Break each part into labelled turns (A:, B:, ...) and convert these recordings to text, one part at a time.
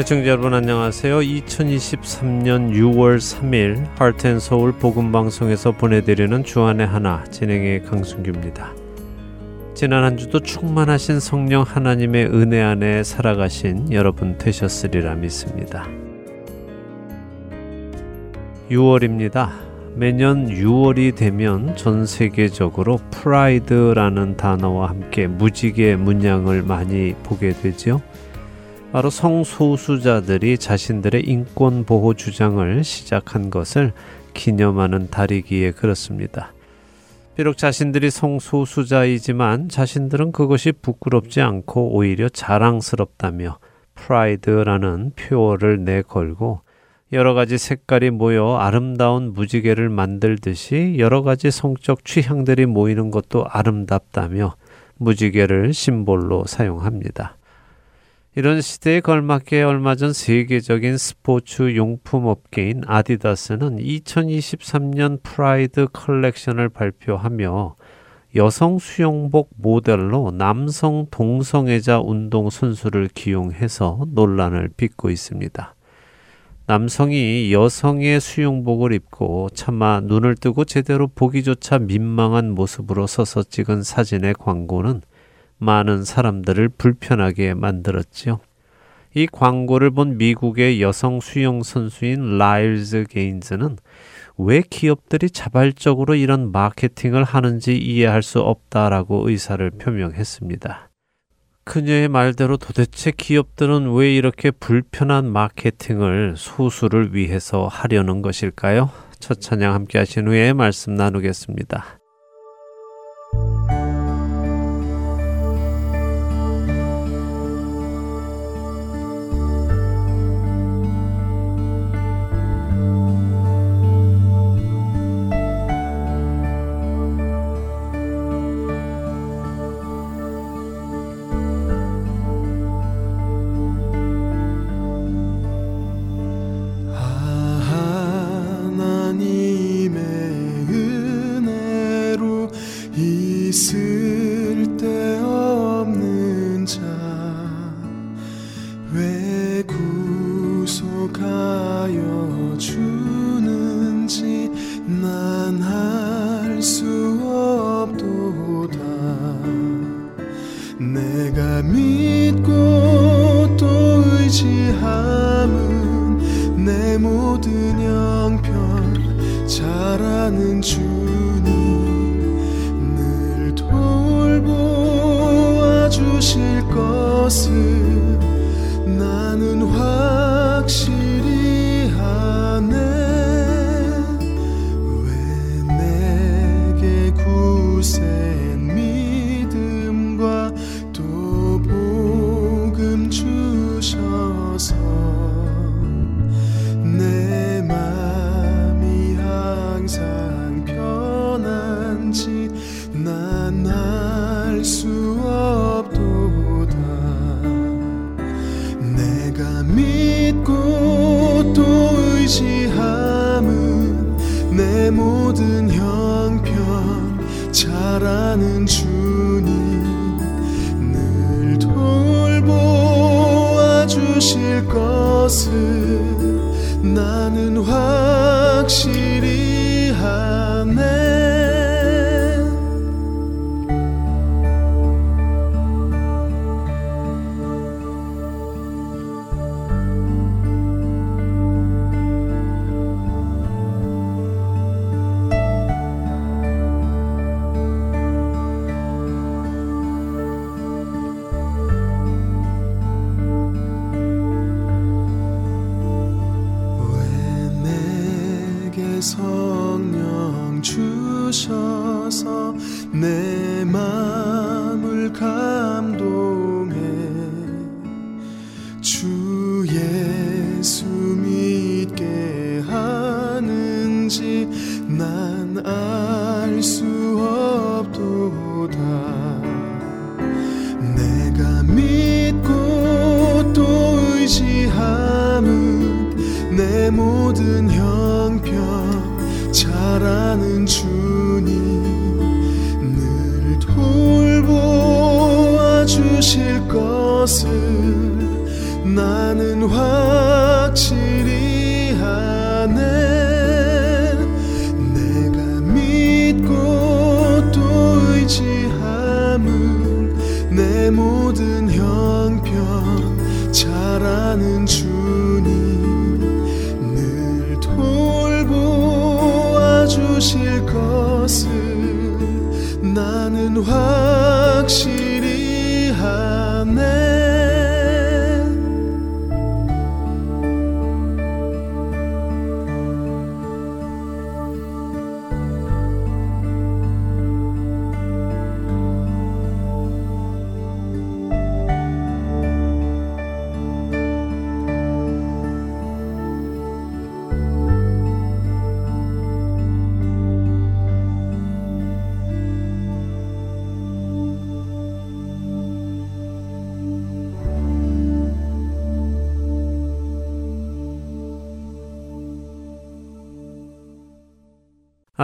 A: 애청자 여러분 안녕하세요. 2023년 6월 3일 하트앤서울 복음방송에서 보내드리는 주안의 하나 진행의 강순규입니다. 지난 한 주도 충만하신 성령 하나님의 은혜 안에 살아가신 여러분 되셨으리라 믿습니다. 6월입니다. 매년 6월이 되면 전 세계적으로 프라이드라는 단어와 함께 무지개 문양을 많이 보게 되죠. 바로 성소수자들이 자신들의 인권 보호 주장을 시작한 것을 기념하는 달이기에 그렇습니다. 비록 자신들이 성소수자이지만 자신들은 그것이 부끄럽지 않고 오히려 자랑스럽다며 프라이드라는 표어를 내걸고 여러 가지 색깔이 모여 아름다운 무지개를 만들듯이 여러 가지 성적 취향들이 모이는 것도 아름답다며 무지개를 symbol로 사용합니다. 이런 시대에 걸맞게 얼마 전 세계적인 스포츠 용품 업체인 아디다스는 2023년 Pride Collection을 발표하며 여성 수영복 모델로 남성 동성애자 운동 선수를 기용해서 논란을 빚고 있습니다. 남성이 여성의 수영복을 입고 차마 눈을 뜨고 제대로 보기조차 민망한 모습으로 서서 찍은 사진의 광고는 많은 사람들을 불편하게 만들었지요. 이 광고를 본 미국의 여성 수영 선수인 라일즈 게인즈는 왜 기업들이 자발적으로 이런 마케팅을 하는지 이해할 수 없다라고 의사를 표명했습니다. 그녀의 말대로 도대체 기업들은 왜 이렇게 불편한 마케팅을 소수를 위해서 하려는 것일까요? 첫 찬양 함께 하신 후에 말씀 나누겠습니다.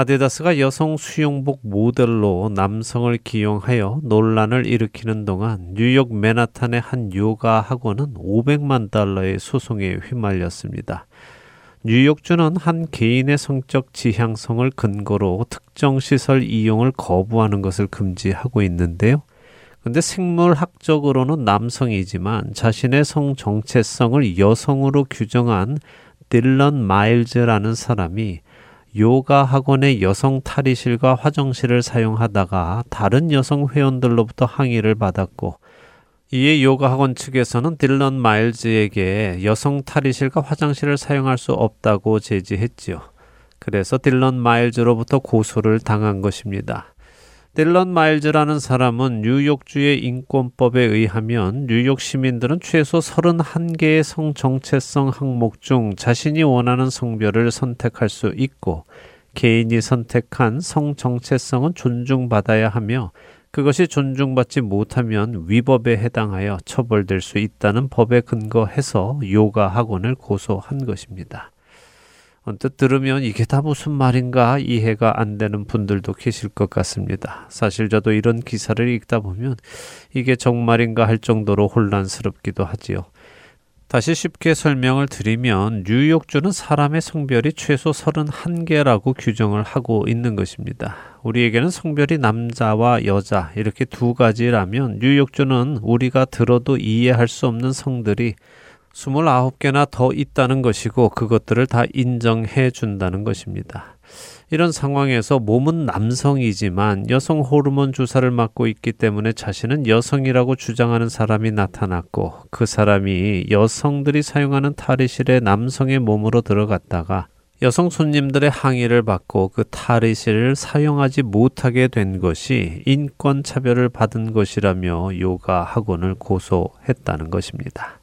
B: 아디다스가 여성 수영복 모델로 남성을 기용하여 논란을 일으키는 동안 뉴욕 맨하탄의 한 요가 학원은 500만 달러의 소송에 휘말렸습니다. 뉴욕주는 한 개인의 성적 지향성을 근거로 특정 시설 이용을 거부하는 것을 금지하고 있는데요. 근데 생물학적으로는 남성이지만 자신의 성 정체성을 여성으로 규정한 딜런 마일즈라는 사람이 요가 학원의 여성 탈의실과 화장실을 사용하다가 다른 여성 회원들로부터 항의를 받았고 이에 요가 학원 측에서는 딜런 마일즈에게 여성 탈의실과 화장실을 사용할 수 없다고 제지했지요. 그래서 딜런 마일즈로부터 고소를 당한 것입니다. 딜런 마일즈라는 사람은 뉴욕주의 인권법에 의하면 뉴욕 시민들은 최소 31개의 성 정체성 항목 중 자신이 원하는 성별을 선택할 수 있고 개인이 선택한 성 정체성은 존중받아야 하며 그것이 존중받지 못하면 위법에 해당하여 처벌될 수 있다는 법에 근거해서 요가 학원을 고소한 것입니다. 언뜻 들으면 이게 다 무슨 말인가 이해가 안 되는 분들도 계실 것 같습니다. 사실 저도 이런 기사를 읽다 보면 이게 정말인가 할 정도로 혼란스럽기도 하지요. 다시 쉽게 설명을 드리면 뉴욕주는 사람의 성별이 최소 31개라고 규정을 하고 있는 것입니다. 우리에게는 성별이 남자와 여자 이렇게 두 가지라면 뉴욕주는 우리가 들어도 이해할 수 없는 성들이 29개나 더 있다는 것이고 그것들을 다 인정해 준다는 것입니다. 이런 상황에서 몸은 남성이지만 여성 호르몬 주사를 맞고 있기 때문에 자신은 여성이라고 주장하는 사람이 나타났고 그 사람이 여성들이 사용하는 탈의실에 남성의 몸으로 들어갔다가 여성 손님들의 항의를 받고 그 탈의실을 사용하지 못하게 된 것이 인권 차별을 받은 것이라며 요가 학원을 고소했다는 것입니다.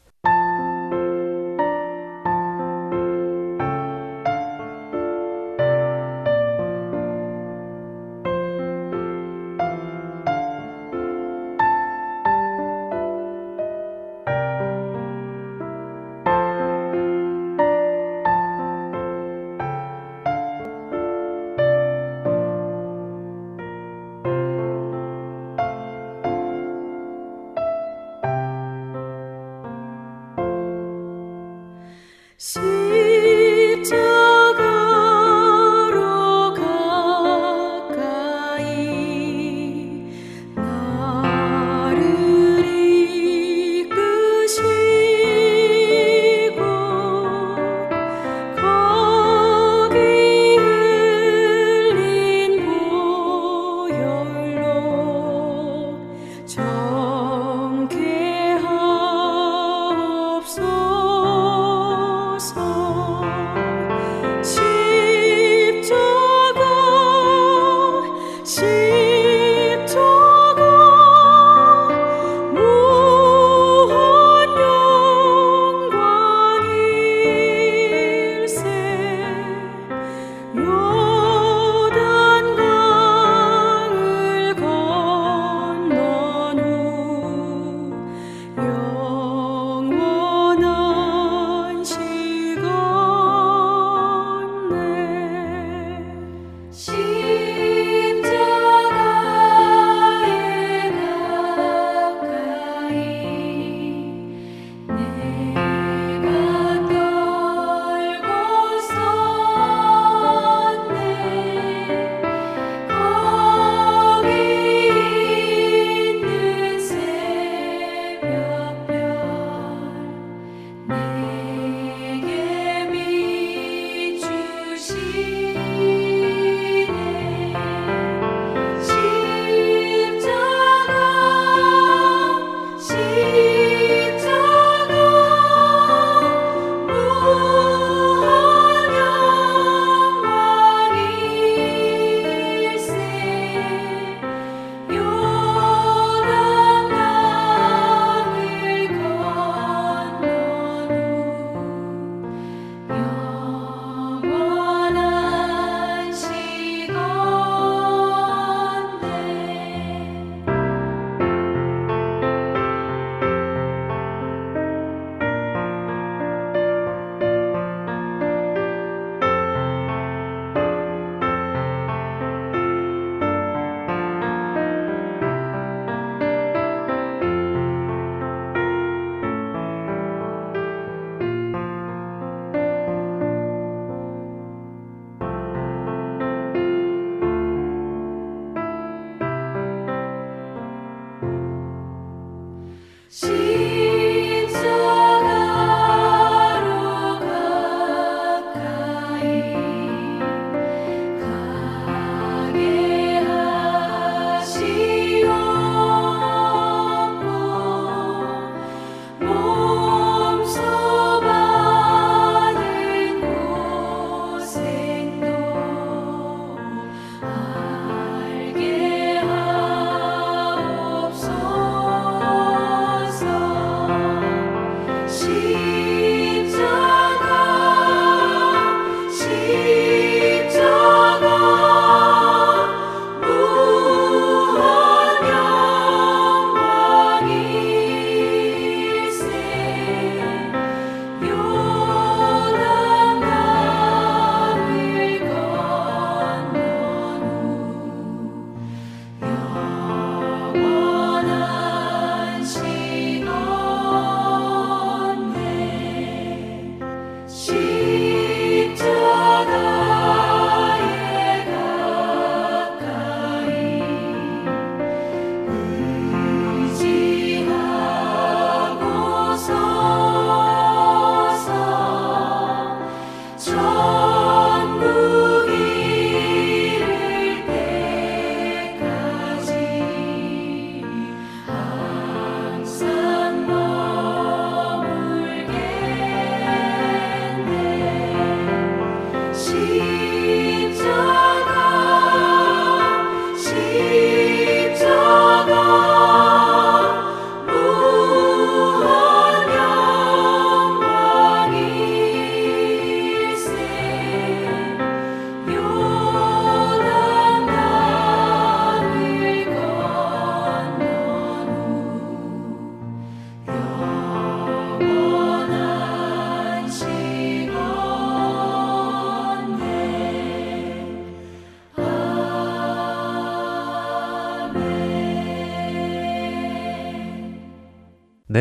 B: 心。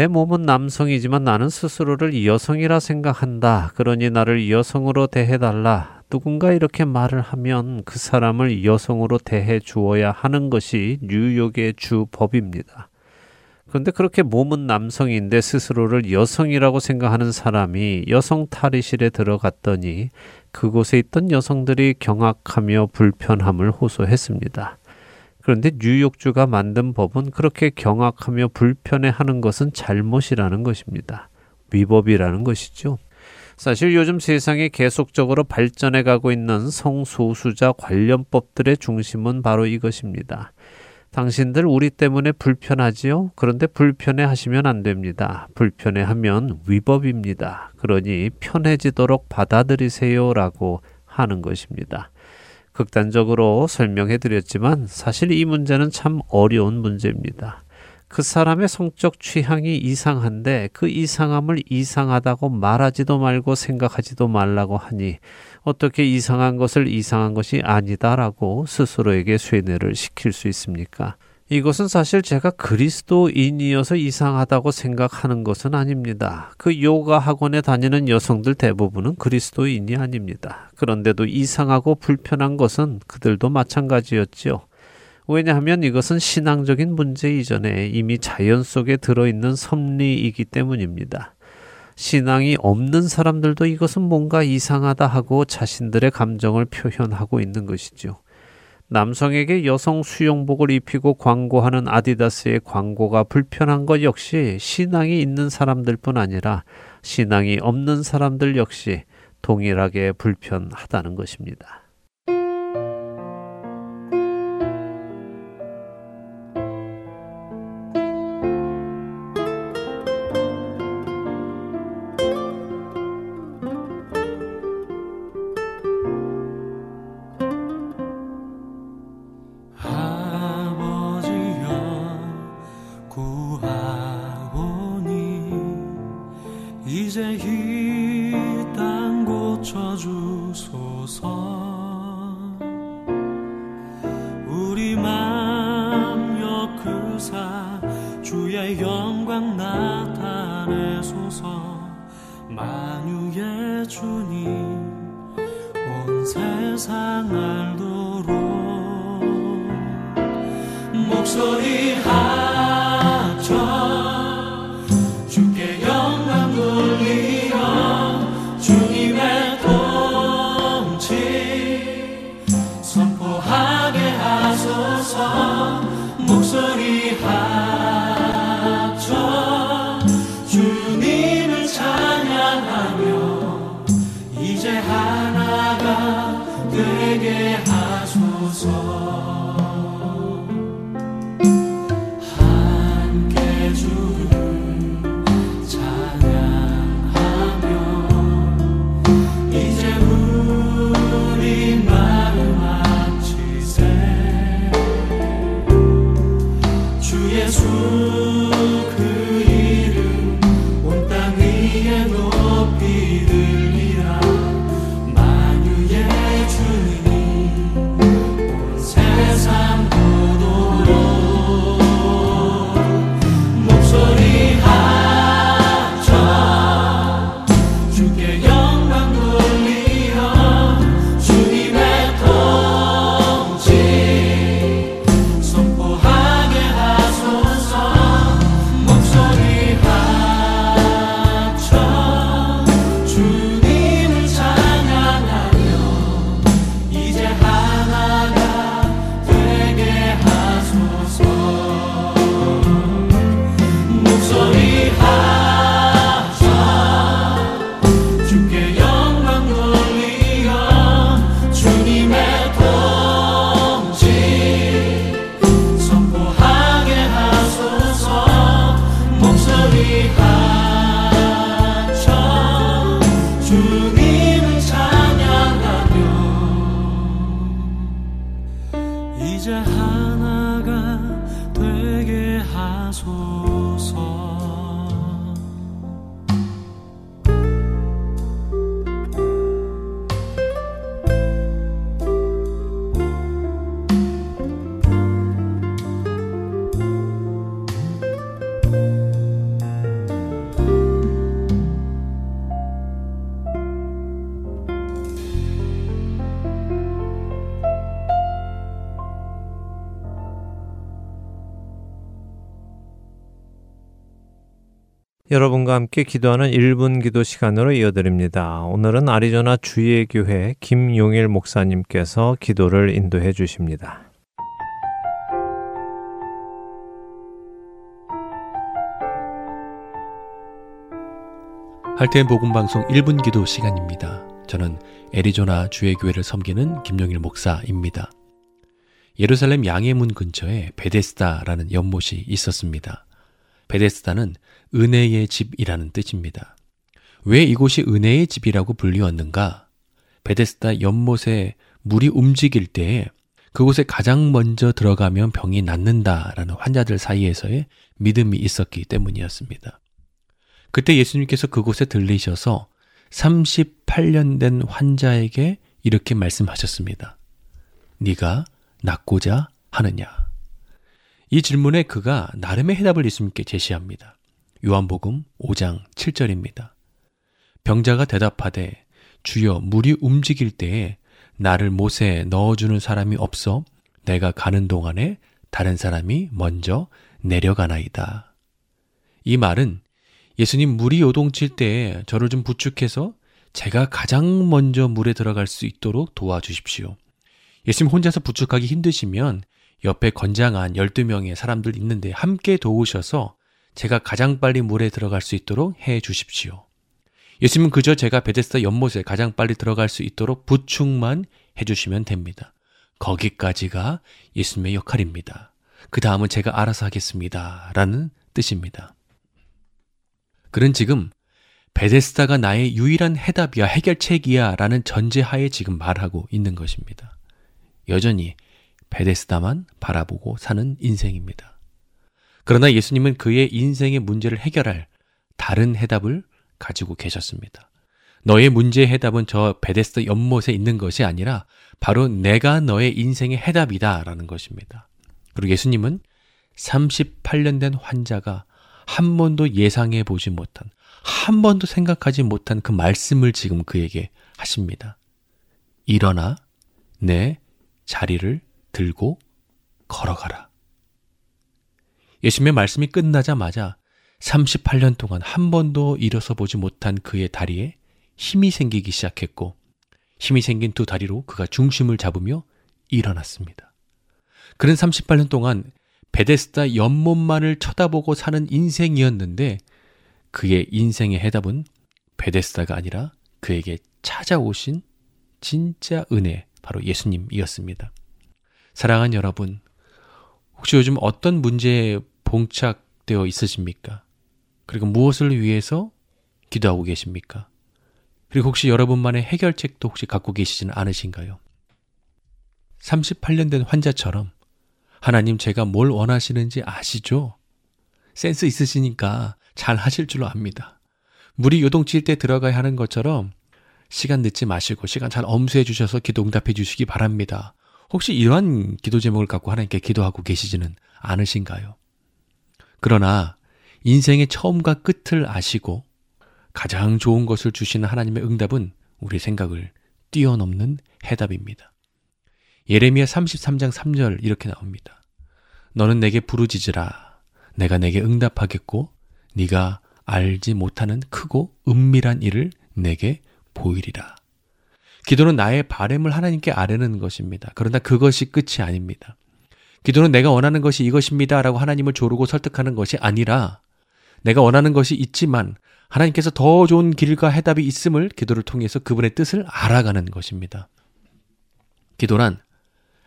C: 내 몸은 남성이지만 나는 스스로를 여성이라 생각한다. 그러니 나를 여성으로 대해달라. 누군가 이렇게 말을 하면 그 사람을 여성으로 대해 주어야 하는 것이 뉴욕의 주 법입니다. 그런데 그렇게 몸은 남성인데 스스로를 여성이라고 생각하는 사람이 여성 탈의실에 들어갔더니 그곳에 있던 여성들이 경악하며 불편함을 호소했습니다. 그런데 뉴욕주가 만든 법은 그렇게 경악하며 불편해하는 것은 잘못이라는 것입니다. 위법이라는 것이죠. 사실 요즘 세상에 계속적으로 발전해 가고 있는 성소수자 관련법들의 중심은 바로 이것입니다. 당신들 우리 때문에 불편하지요? 그런데 불편해 하시면 안 됩니다. 불편해 하면 위법입니다. 그러니 편해지도록 받아들이세요 라고 하는 것입니다. 극단적으로 설명해 드렸지만 사실 이 문제는 참 어려운 문제입니다. 그 사람의 성적 취향이 이상한데 그 이상함을 이상하다고 말하지도 말고 생각하지도 말라고 하니 어떻게 이상한 것을 이상한 것이 아니다라고 스스로에게 쇠뇌를 시킬 수 있습니까? 이것은 사실 제가 그리스도인이어서 이상하다고 생각하는 것은 아닙니다. 그 요가 학원에 다니는 여성들 대부분은 그리스도인이 아닙니다. 그런데도 이상하고 불편한 것은 그들도 마찬가지였지요. 왜냐하면 이것은 신앙적인 문제 이전에 이미 자연 속에 들어있는 섭리이기 때문입니다. 신앙이 없는 사람들도 이것은 뭔가 이상하다 하고 자신들의 감정을 표현하고 있는 것이죠. 남성에게 여성 수영복을 입히고 광고하는 아디다스의 광고가 불편한 것 역시 신앙이 있는 사람들 뿐 아니라 신앙이 없는 사람들 역시 동일하게 불편하다는 것입니다.
B: 여러분과 함께 기도하는 1분 기도 시간으로 이어드립니다. 오늘은 아리조나 주의 교회 김용일 목사님께서 기도를 인도해 주십니다.
D: 할텐 복음 방송 1분 기도 시간입니다. 저는 애리조나 주의 교회를 섬기는 김용일 목사입니다. 예루살렘 양의 문 근처에 베데스다라는 연못이 있었습니다. 베데스다는 은혜의 집이라는 뜻입니다. 왜 이곳이 은혜의 집이라고 불리웠는가? 베데스다 연못에 물이 움직일 때에 그곳에 가장 먼저 들어가면 병이 낫는다라는 환자들 사이에서의 믿음이 있었기 때문이었습니다. 그때 예수님께서 그곳에 들리셔서 38년 된 환자에게 이렇게 말씀하셨습니다. 네가 낫고자 하느냐? 이 질문에 그가 나름의 해답을 예수님께 제시합니다. 요한복음 5장 7절입니다. 병자가 대답하되 주여 물이 움직일 때에 나를 못에 넣어주는 사람이 없어 내가 가는 동안에 다른 사람이 먼저 내려가나이다. 이 말은 예수님 물이 요동칠 때에 저를 좀 부축해서 제가 가장 먼저 물에 들어갈 수 있도록 도와주십시오. 예수님 혼자서 부축하기 힘드시면 옆에 건장한 12명의 사람들 있는데 함께 도우셔서 제가 가장 빨리 물에 들어갈 수 있도록 해 주십시오. 예수님은 그저 제가 베데스다 연못에 가장 빨리 들어갈 수 있도록 부축만 해 주시면 됩니다. 거기까지가 예수님의 역할입니다. 그 다음은 제가 알아서 하겠습니다. 라는 뜻입니다. 그는 지금 베데스다가 나의 유일한 해답이야, 해결책이야 라는 전제하에 지금 말하고 있는 것입니다. 여전히 베데스다만 바라보고 사는 인생입니다. 그러나 예수님은 그의 인생의 문제를 해결할 다른 해답을 가지고 계셨습니다. 너의 문제의 해답은 저 베데스다 연못에 있는 것이 아니라 바로 내가 너의 인생의 해답이다 라는 것입니다. 그리고 예수님은 38년 된 환자가 한 번도 예상해 보지 못한, 한 번도 생각하지 못한 그 말씀을 지금 그에게 하십니다. 일어나 내 자리를 들고 걸어가라. 예수님의 말씀이 끝나자마자 38년 동안 한 번도 일어서 보지 못한 그의 다리에 힘이 생기기 시작했고 힘이 생긴 두 다리로 그가 중심을 잡으며 일어났습니다. 그는 38년 동안 베데스다 연못만을 쳐다보고 사는 인생이었는데 그의 인생의 해답은 베데스다가 아니라 그에게 찾아오신 진짜 은혜, 바로 예수님이었습니다. 사랑하는 여러분, 혹시 요즘 어떤 문제에 봉착되어 있으십니까? 그리고 무엇을 위해서 기도하고 계십니까? 그리고 혹시 여러분만의 해결책도 혹시 갖고 계시지는 않으신가요? 38년 된 환자처럼 하나님 제가 뭘 원하시는지 아시죠? 센스 있으시니까 잘 하실 줄로 압니다. 물이 요동칠 때 들어가야 하는 것처럼 시간 늦지 마시고 시간 잘 엄수해 주셔서 기도 응답해 주시기 바랍니다. 혹시 이러한 기도 제목을 갖고 하나님께 기도하고 계시지는 않으신가요? 그러나 인생의 처음과 끝을 아시고 가장 좋은 것을 주시는 하나님의 응답은 우리 생각을 뛰어넘는 해답입니다. 예레미야 33장 3절 이렇게 나옵니다. 너는 내게 부르짖으라. 내가 내게 응답하겠고 네가 알지 못하는 크고 은밀한 일을 내게 보이리라. 기도는 나의 바램을 하나님께 아뢰는 것입니다. 그러나 그것이 끝이 아닙니다. 기도는 내가 원하는 것이 이것입니다. 라고 하나님을 조르고 설득하는 것이 아니라 내가 원하는 것이 있지만 하나님께서 더 좋은 길과 해답이 있음을 기도를 통해서 그분의 뜻을 알아가는 것입니다. 기도란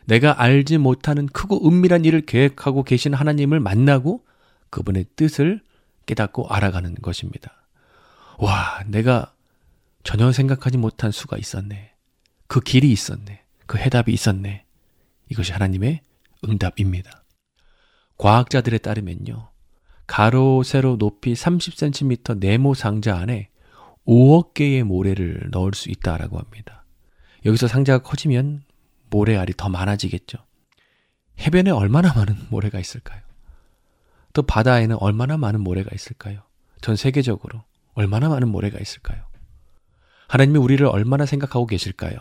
D: 내가 알지 못하는 크고 은밀한 일을 계획하고 계신 하나님을 만나고 그분의 뜻을 깨닫고 알아가는 것입니다. 와, 내가 전혀 생각하지 못한 수가 있었네. 그 길이 있었네. 그 해답이 있었네. 이것이 하나님의 응답입니다. 과학자들에 따르면요. 가로, 세로 높이 30cm 네모 상자 안에 5억 개의 모래를 넣을 수 있다라고 합니다. 여기서 상자가 커지면 모래알이 더 많아지겠죠. 해변에 얼마나 많은 모래가 있을까요? 또 바다에는 얼마나 많은 모래가 있을까요? 전 세계적으로 얼마나 많은 모래가 있을까요? 하나님이 우리를 얼마나 생각하고 계실까요?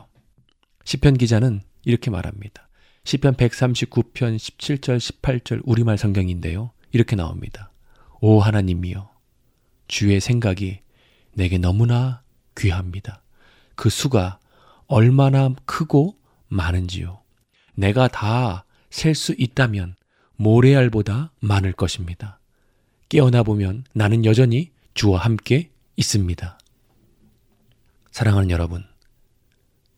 D: 시편 기자는 이렇게 말합니다. 시편 139편 17절 18절 우리말 성경인데요. 이렇게 나옵니다. 오 하나님이여 주의 생각이 내게 너무나 귀합니다. 그 수가 얼마나 크고 많은지요. 내가 다 셀 수 있다면 모래알보다 많을 것입니다. 깨어나 보면 나는 여전히 주와 함께 있습니다. 사랑하는 여러분,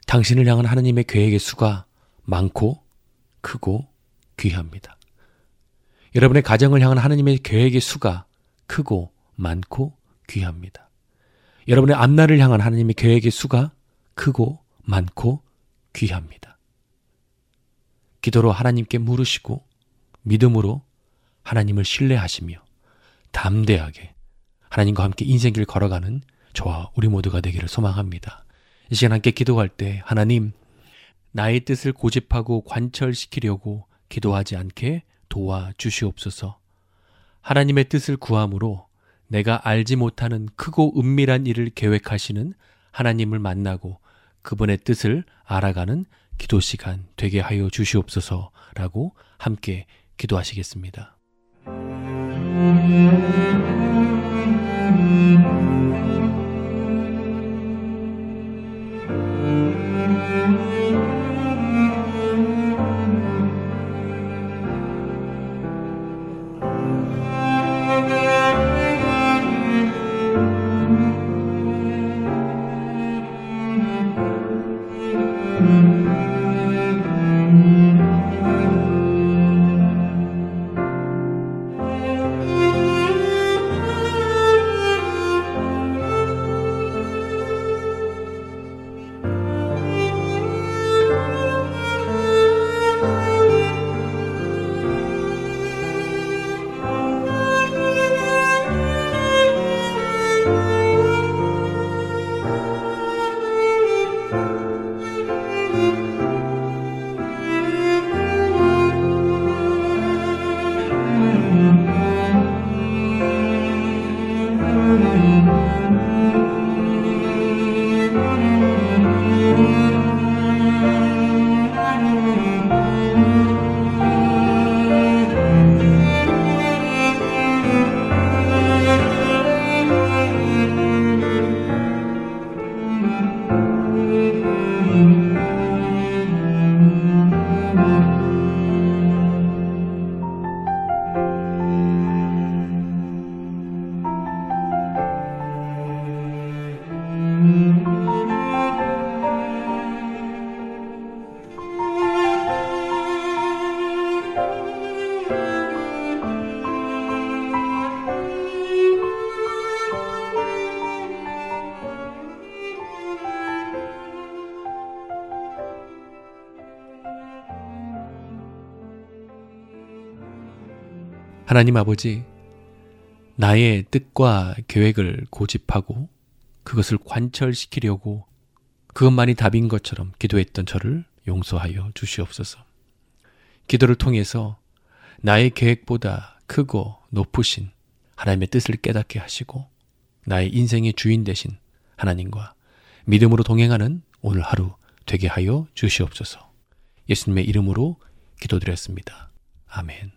D: 당신을 향한 하나님의 계획의 수가 많고 크고 귀합니다. 여러분의 가정을 향한 하나님의 계획의 수가 크고 많고 귀합니다. 여러분의 앞날을 향한 하나님의 계획의 수가 크고 많고 귀합니다. 기도로 하나님께 물으시고 믿음으로 하나님을 신뢰하시며 담대하게 하나님과 함께 인생길 걸어가는 저와 우리 모두가 되기를 소망합니다. 이 시간 함께 기도할 때 하나님 나의 뜻을 고집하고 관철시키려고 기도하지 않게 도와 주시옵소서. 하나님의 뜻을 구함으로 내가 알지 못하는 크고 은밀한 일을 계획하시는 하나님을 만나고 그분의 뜻을 알아가는 기도 시간 되게 하여 주시옵소서라고 함께 기도하시겠습니다. 하나님 아버지, 나의 뜻과 계획을 고집하고 그것을 관철시키려고 그것만이 답인 것처럼 기도했던 저를 용서하여 주시옵소서. 기도를 통해서 나의 계획보다 크고 높으신 하나님의 뜻을 깨닫게 하시고 나의 인생의 주인 되신 하나님과 믿음으로 동행하는 오늘 하루 되게 하여 주시옵소서. 예수님의 이름으로 기도드렸습니다. 아멘.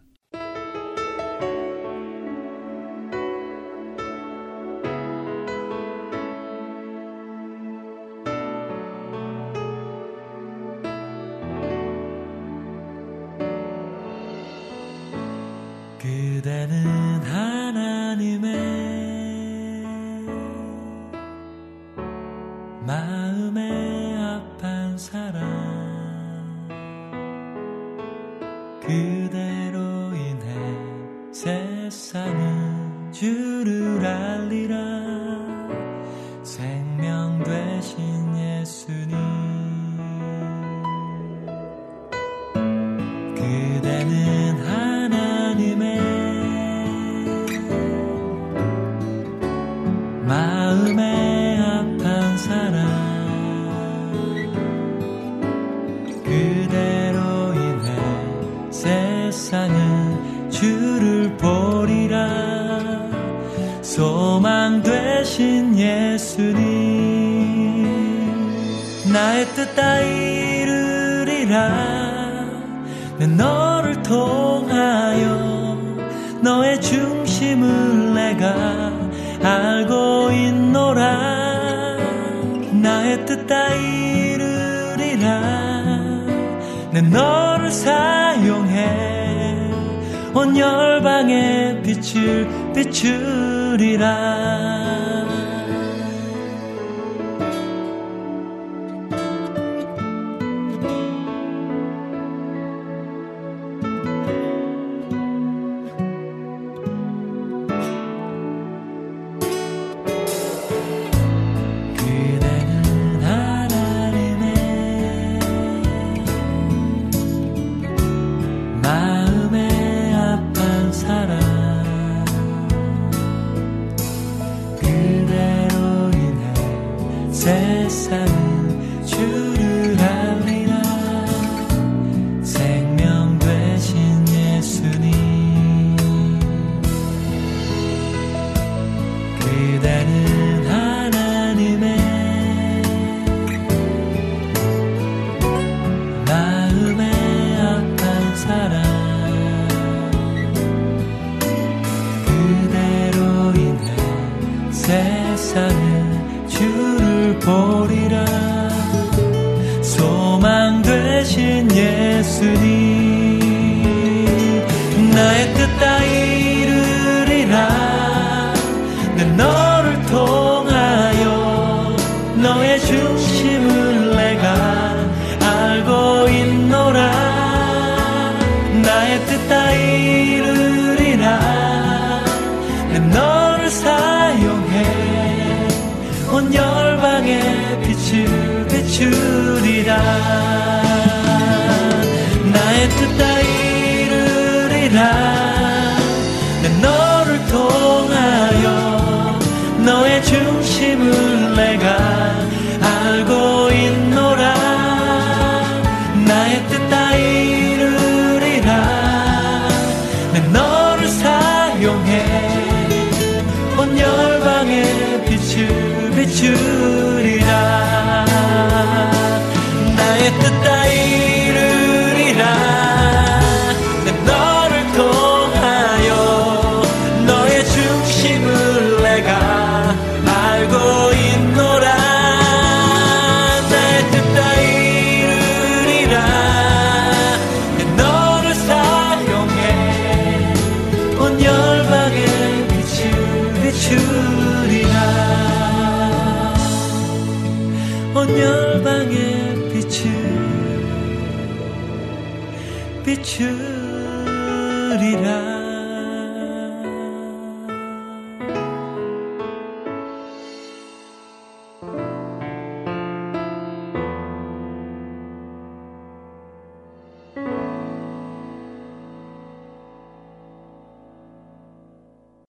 C: said.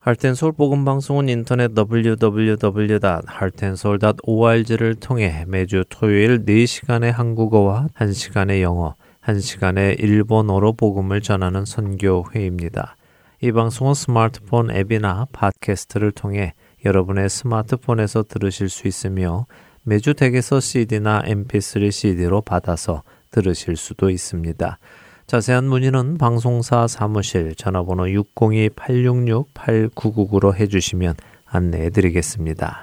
B: 할텐 서울 복음방송은 인터넷 www.hartenseoul.org를 통해 매주 토요일 4시간의 한국어와 1시간의 영어, 1시간의 일본어로 복음을 전하는 선교회입니다. 이 방송은 스마트폰 앱이나 팟캐스트를 통해 여러분의 스마트폰에서 들으실 수 있으며 매주 댁에서 CD나 MP3 CD로 받아서 들으실 수도 있습니다. 자세한 문의는 방송사 사무실 전화번호 602-866-8999로 해주시면 안내해 드리겠습니다.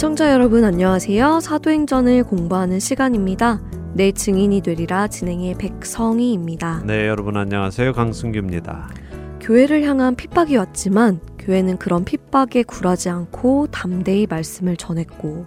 E: 애청자 여러분 안녕하세요. 사도행전을 공부하는 시간입니다. 내 증인이 되리라 진행의 백성희입니다.
B: 네, 여러분 안녕하세요. 강승규입니다.
E: 교회를 향한 핍박이 왔지만 교회는 그런 핍박에 굴하지 않고 담대히 말씀을 전했고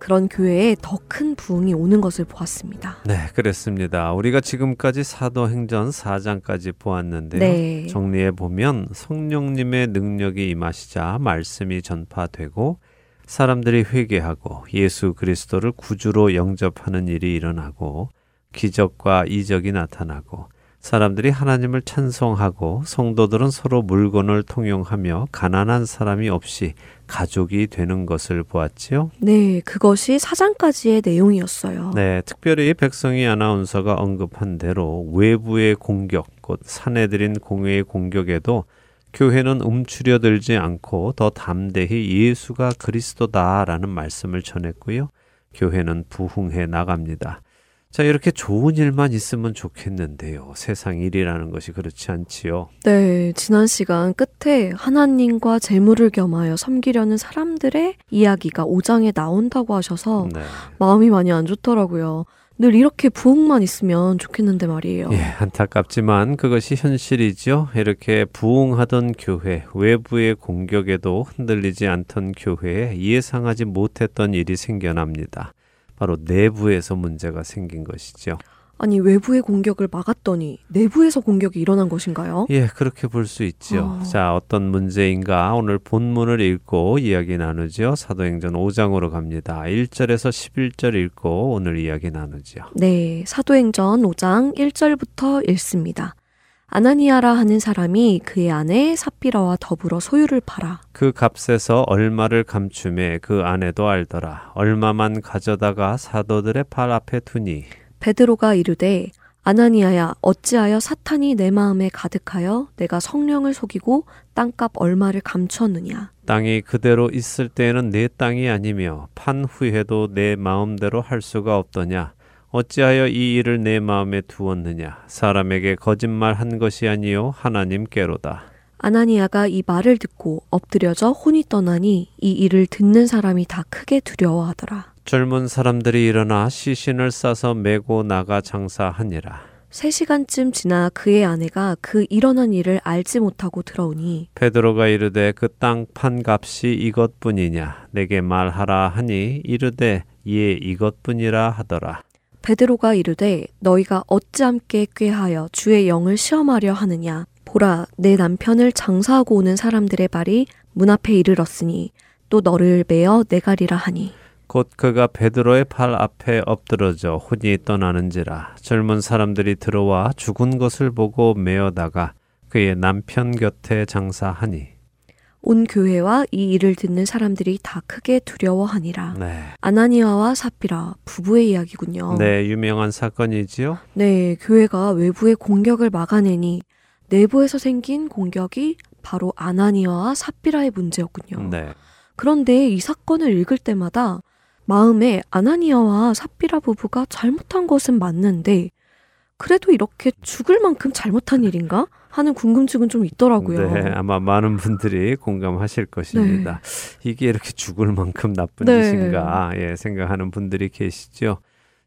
E: 그런 교회에 더 큰 부흥이 오는 것을 보았습니다.
B: 네, 그렇습니다. 우리가 지금까지 사도행전 4장까지 보았는데요.
E: 네.
B: 정리해 보면 성령님의 능력이 임하시자 말씀이 전파되고 사람들이 회개하고 예수 그리스도를 구주로 영접하는 일이 일어나고 기적과 이적이 나타나고 사람들이 하나님을 찬송하고 성도들은 서로 물건을 통용하며 가난한 사람이 없이 가족이 되는 것을 보았지요.
E: 네, 그것이 사장까지의 내용이었어요.
B: 네, 특별히 백성이 아나운서가 언급한 대로 외부의 공격, 곧 사내들인 공회의 공격에도 교회는 움츠려들지 않고 더 담대히 예수가 그리스도다라는 말씀을 전했고요. 교회는 부흥해 나갑니다. 자, 이렇게 좋은 일만 있으면 좋겠는데요. 세상 일이라는 것이 그렇지 않지요.
E: 네, 지난 시간 끝에 하나님과 재물을 겸하여 섬기려는 사람들의 이야기가 5장에 나온다고 하셔서
B: 네.
E: 마음이 많이 안 좋더라고요. 늘 이렇게 부흥만 있으면 좋겠는데 말이에요.
B: 예, 안타깝지만 그것이 현실이죠. 이렇게 부흥하던 교회, 외부의 공격에도 흔들리지 않던 교회에 예상하지 못했던 일이 생겨납니다. 바로 내부에서 문제가 생긴 것이죠.
E: 아니 외부의 공격을 막았더니 내부에서 공격이 일어난 것인가요?
B: 예, 그렇게 볼 수 있죠.
E: 어.
B: 자, 어떤 문제인가 오늘 본문을 읽고 이야기 나누죠. 사도행전 5장으로 갑니다. 1절에서 11절 읽고 오늘 이야기 나누죠.
E: 네, 사도행전 5장 1절부터 읽습니다. 아나니아라 하는 사람이 그의 아내 삽비라와 더불어 소유를 팔아
B: 그 값에서 얼마를 감춤해 그 아내도 알더라. 얼마만 가져다가 사도들의 발 앞에 두니
E: 베드로가 이르되 아나니아야 어찌하여 사탄이 내 마음에 가득하여 내가 성령을 속이고 땅값 얼마를 감추었느냐?
B: 땅이 그대로 있을 때에는 내 땅이 아니며 판 후에도 내 마음대로 할 수가 없더냐? 어찌하여 이 일을 내 마음에 두었느냐? 사람에게 거짓말 한 것이 아니요 하나님께로다.
E: 아나니아가 이 말을 듣고 엎드려져 혼이 떠나니 이 일을 듣는 사람이 다 크게 두려워하더라
B: 젊은 사람들이 일어나 시신을 싸서 메고 나가 장사하니라.
E: 세 시간쯤 지나 그의 아내가 그 일어난 일을 알지 못하고 들어오니
B: 베드로가 이르되 그 땅 판 값이 이것뿐이냐? 내게 말하라 하니 이르되 예 이것뿐이라 하더라.
E: 베드로가 이르되 너희가 어찌 함께 꾀하여 주의 영을 시험하려 하느냐? 보라 내 남편을 장사하고 오는 사람들의 발이 문 앞에 이르렀으니 또 너를 메어 내가리라 하니
B: 곧 그가 베드로의 팔 앞에 엎드러져 혼이 떠나는지라 젊은 사람들이 들어와 죽은 것을 보고 메어다가 그의 남편 곁에 장사하니
E: 온 교회와 이 일을 듣는 사람들이 다 크게 두려워하니라
B: 네.
E: 아나니아와 사피라 부부의 이야기군요.
B: 네, 유명한 사건이지요.
E: 네, 교회가 외부의 공격을 막아내니 내부에서 생긴 공격이 바로 아나니아와 삽비라의 문제였군요.
B: 네.
E: 그런데 이 사건을 읽을 때마다 마음에 아나니아와 삽비라 부부가 잘못한 것은 맞는데 그래도 이렇게 죽을 만큼 잘못한 일인가 하는 궁금증은 좀 있더라고요.
B: 네, 아마 많은 분들이 공감하실 것입니다. 이게 이렇게 죽을 만큼 나쁜
E: 네.
B: 짓인가 예, 생각하는 분들이 계시죠.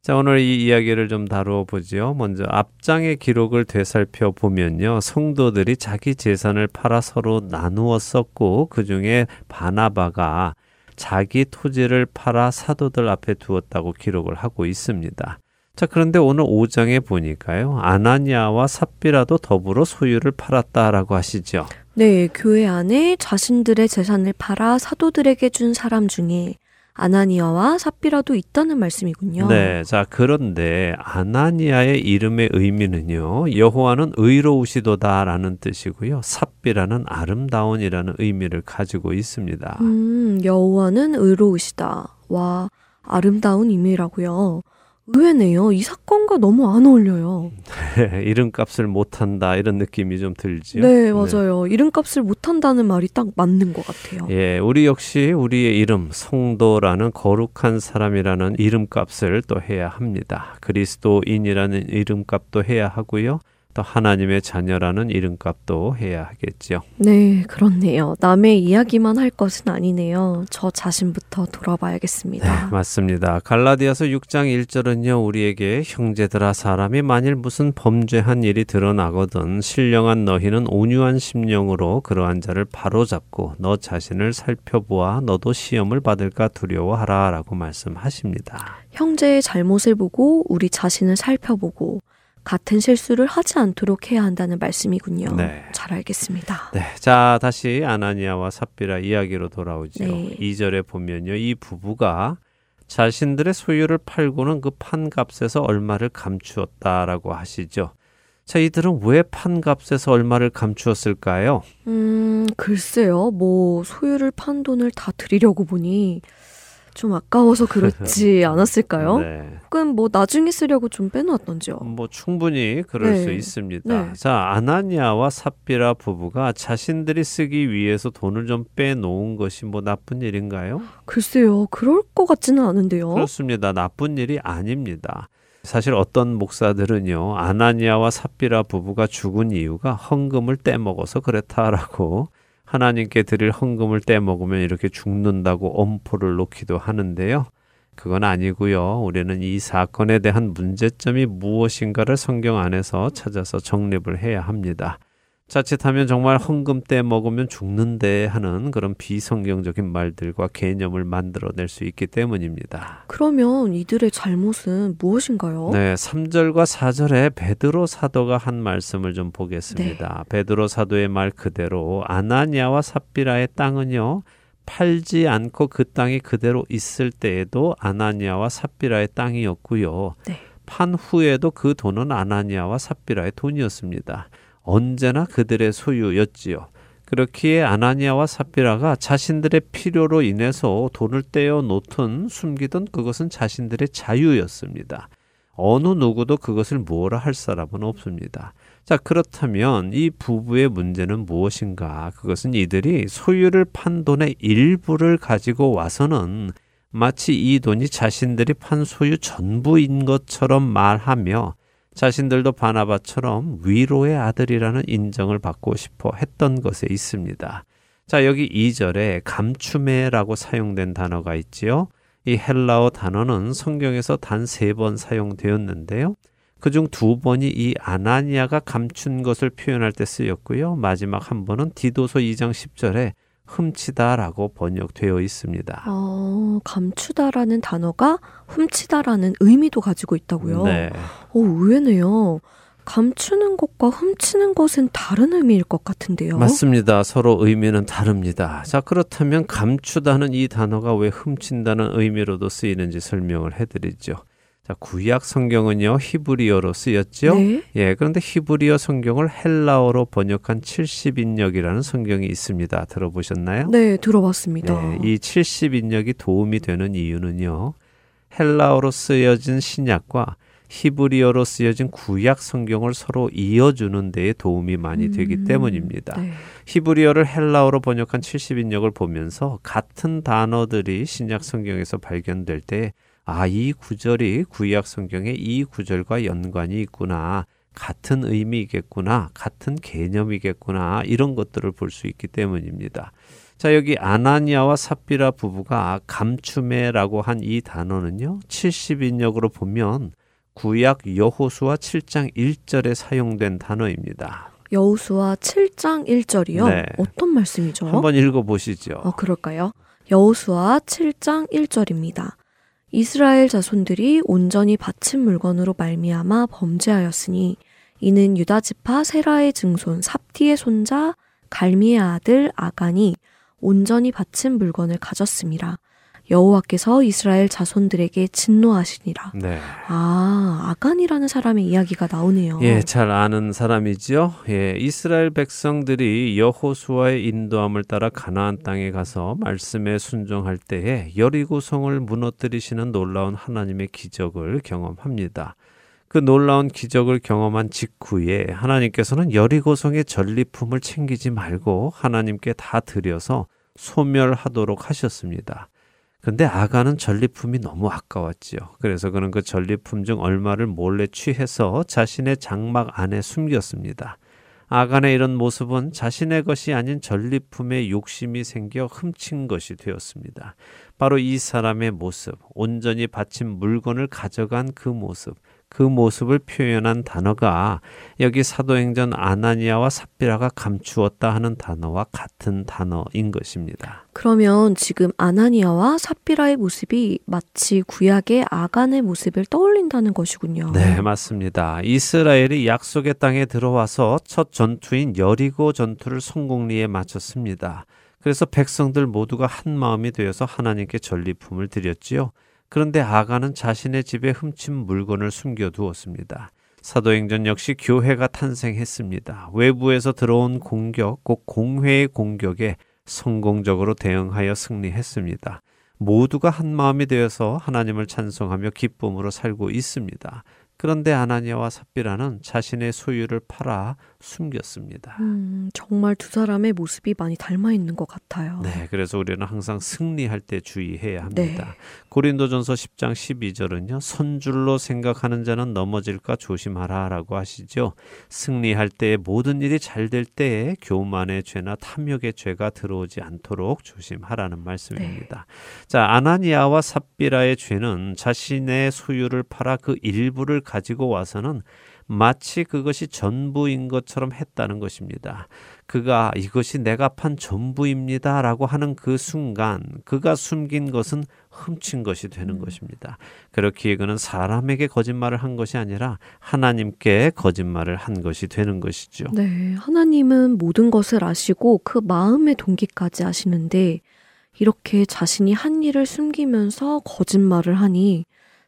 B: 자, 오늘 이 이야기를 좀 다루어 보죠. 먼저 앞장의 기록을 되살펴 보면요. 성도들이 자기 재산을 팔아 서로 나누었었고 그 중에 바나바가 자기 토지를 팔아 사도들 앞에 두었다고 기록을 하고 있습니다. 자, 그런데 오늘 5장에 보니까요. 아나니아와 삽비라도 더불어 소유를 팔았다라고 하시죠.
E: 네, 교회 안에 자신들의 재산을 팔아 사도들에게 준 사람 중에 아나니아와 삽비라도 있다는 말씀이군요.
B: 네. 자, 그런데 아나니아의 이름의 의미는요. 여호와는 의로우시도다라는 뜻이고요. 삽비라는 아름다운이라는 의미를 가지고 있습니다.
E: 음, 여호와는 의로우시다. 와, 아름다운 의미라고요. 의외네요. 이 사건과 너무 안 어울려요.
B: 네, 이름값을 못한다 이런 느낌이 좀 들지요.
E: 네, 맞아요. 네. 이름값을 못한다는 말이 딱 맞는 것 같아요.
B: 예, 우리 역시 우리의 이름 성도라는 거룩한 사람이라는 이름값을 또 해야 합니다. 그리스도인이라는 이름값도 해야 하고요. 또 하나님의 자녀라는 이름값도 해야 하겠죠.
E: 네, 그렇네요. 남의 이야기만 할 것은 아니네요. 저 자신부터 돌아봐야겠습니다.
B: 네, 맞습니다. 갈라디아서 6장 1절은요, 우리에게 형제들아 사람이 만일 무슨 범죄한 일이 드러나거든 신령한 너희는 온유한 심령으로 그러한 자를 바로잡고 너 자신을 살펴보아 너도 시험을 받을까 두려워하라라고 말씀하십니다.
E: 형제의 잘못을 보고 우리 자신을 살펴보고 같은 실수를 하지 않도록 해야 한다는 말씀이군요. 네. 잘 알겠습니다.
B: 네. 자, 다시 아나니아와 삽비라 이야기로 돌아오죠. 네. 2절에 보면요. 이 부부가 자신들의 소유를 팔고는 그 판값에서 얼마를 감추었다라고 하시죠. 자, 이들은 왜 판값에서 얼마를 감추었을까요?
E: 음, 글쎄요. 뭐 소유를 판 돈을 다 드리려고 보니 좀 아까워서 그렇지 않았을까요? 네. 혹은 뭐 나중에 쓰려고 좀 빼놓았던지요?
B: 뭐 충분히 그럴 네. 수 있습니다. 네. 자, 아나니아와 삽비라 부부가 자신들이 쓰기 위해서 돈을 좀 빼놓은 것이 뭐 나쁜 일인가요?
E: 글쎄요. 그럴 것 같지는 않은데요.
B: 그렇습니다. 나쁜 일이 아닙니다. 사실 어떤 목사들은요, 아나니아와 삽비라 부부가 죽은 이유가 헌금을 떼먹어서 그랬다라고 하나님께 드릴 헌금을 떼먹으면 이렇게 죽는다고 엄포를 놓기도 하는데요. 그건 아니고요. 우리는 이 사건에 대한 문제점이 무엇인가를 성경 안에서 찾아서 정립을 해야 합니다. 자칫하면 정말 헌금 때 먹으면 죽는데 하는 그런 비성경적인 말들과 개념을 만들어낼 수 있기 때문입니다.
E: 그러면 이들의 잘못은 무엇인가요?
B: 네, 3절과 4절에 베드로 사도가 한 말씀을 좀 보겠습니다. 네. 베드로 사도의 말 그대로 아나니아와 삽비라의 땅은요. 팔지 않고 그 땅이 그대로 있을 때에도 아나니아와 삽비라의 땅이었고요. 네. 판 후에도 그 돈은 아나니아와 삽비라의 돈이었습니다. 언제나 그들의 소유였지요. 그렇기에 아나니아와 삽비라가 자신들의 필요로 인해서 돈을 떼어 놓든 숨기든 그것은 자신들의 자유였습니다. 어느 누구도 그것을 뭐라 할 사람은 없습니다. 자, 그렇다면 이 부부의 문제는 무엇인가? 그것은 이들이 소유를 판 돈의 일부를 가지고 와서는 마치 이 돈이 자신들이 판 소유 전부인 것처럼 말하며 자신들도 바나바처럼 위로의 아들이라는 인정을 받고 싶어 했던 것에 있습니다. 자, 여기 2절에 감추매라고 사용된 단어가 있지요. 이 헬라어 단어는 성경에서 단 세 번 사용되었는데요. 그중 두 번이 이 아나니아가 감춘 것을 표현할 때 쓰였고요. 마지막 한 번은 디도서 2장 10절에 훔치다라고 번역되어 있습니다.
E: 어, 감추다라는 단어가 훔치다라는 의미도 가지고 있다고요?
B: 네.
E: 오, 의외네요. 감추는 것과 훔치는 것은 다른 의미일 것 같은데요.
B: 맞습니다. 서로 의미는 다릅니다. 자, 그렇다면 감추다는 이 단어가 왜 훔친다는 의미로도 쓰이는지 설명을 해드리죠. 자, 구약 성경은요, 히브리어로 쓰였죠? 네. 예, 그런데 히브리어 성경을 헬라어로 번역한 70인역이라는 성경이 있습니다. 들어보셨나요?
E: 네, 들어봤습니다.
B: 예, 이 70인역이 도움이 되는 이유는요, 헬라어로 쓰여진 신약과 히브리어로 쓰여진 구약 성경을 서로 이어주는 데에 도움이 많이 되기 음, 때문입니다. 네. 히브리어를 헬라어로 번역한 70인역을 보면서 같은 단어들이 신약 성경에서 발견될 때 아, 이 구절이 구약 성경에 이 구절과 연관이 있구나. 같은 의미겠구나. 같은 개념이겠구나. 이런 것들을 볼 수 있기 때문입니다. 자, 여기 아나니아와 삽비라 부부가 감추매라고 한 이 단어는요. 70인역으로 보면 구약 여호수아 7장 1절에 사용된 단어입니다.
E: 여호수아 7장 1절이요? 네. 어떤 말씀이죠?
B: 한번 읽어 보시죠.
E: 어, 그럴까요? 여호수아 7장 1절입니다. 이스라엘 자손들이 온전히 바친 물건으로 말미암아 범죄하였으니 이는 유다 지파 세라의 증손 삽티의 손자 갈미의 아들 아간이 온전히 바친 물건을 가졌습니다. 여호와께서 이스라엘 자손들에게 진노하시니라.
B: 네.
E: 아, 아간이라는 사람의 이야기가 나오네요.
B: 예, 잘 아는 사람이지요. 예, 이스라엘 백성들이 여호수아의 인도함을 따라 가나안 땅에 가서 말씀에 순종할 때에 여리고 성을 무너뜨리시는 놀라운 하나님의 기적을 경험합니다. 그 놀라운 기적을 경험한 직후에 하나님께서는 여리고성의 전리품을 챙기지 말고 하나님께 다 드려서 소멸하도록 하셨습니다. 근데 아가는 전리품이 너무 아까웠지요. 그래서 그는 그 전리품 중 얼마를 몰래 취해서 자신의 장막 안에 숨겼습니다. 아간의 이런 모습은 자신의 것이 아닌 전리품에 욕심이 생겨 훔친 것이 되었습니다. 바로 이 사람의 모습, 온전히 바친 물건을 가져간 그 모습, 그 모습을 표현한 단어가 여기 사도행전 아나니아와 삽비라가 감추었다 하는 단어와 같은 단어인 것입니다.
E: 그러면 지금 아나니아와 삽비라의 모습이 마치 구약의 아간의 모습을 떠올린다는 것이군요.
B: 네, 맞습니다. 이스라엘이 약속의 땅에 들어와서 첫 전투인 여리고 전투를 성공리에 마쳤습니다. 그래서 백성들 모두가 한 마음이 되어서 하나님께 전리품을 드렸지요. 그런데 아가는 자신의 집에 훔친 물건을 숨겨두었습니다. 사도행전 역시 교회가 탄생했습니다. 외부에서 들어온 공격, 꼭 공회의 공격에 성공적으로 대응하여 승리했습니다. 모두가 한 마음이 되어서 하나님을 찬송하며 기쁨으로 살고 있습니다. 그런데 아나니아와 삽비라는 자신의 소유를 팔아 숨겼습니다.
E: 음, 정말 두 사람의 모습이 많이 닮아 있는 것 같아요.
B: 네, 그래서 우리는 항상 승리할 때 주의해야 합니다.
E: 네.
B: 고린도전서 10장 12절은요. 선줄로 생각하는 자는 넘어질까 조심하라라고 하시죠. 승리할 때에 모든 일이 잘 될 때에 교만의 죄나 탐욕의 죄가 들어오지 않도록 조심하라는 말씀입니다.
E: 네.
B: 자, 아나니아와 삽비라의 죄는 자신의 소유를 팔아 그 일부를 가지고 와서는 마치 그것이 전부인 것처럼 했다는 것입니다. 그가 이것이 내가 판 전부입니다. 라고 하는 그 순간 그가 숨긴 것은 훔친 것이 되는 음. 것입니다. 그렇기에 그는 사람에게 거짓말을 한 것이 아니라 하나님께 거짓말을 한 것이 되는 것이죠.
E: 네. 하나님은 모든 것을 아시고 그 마음의 동기까지 아시는데 이렇게 자신이 한 일을 숨기면서 거짓말을 하니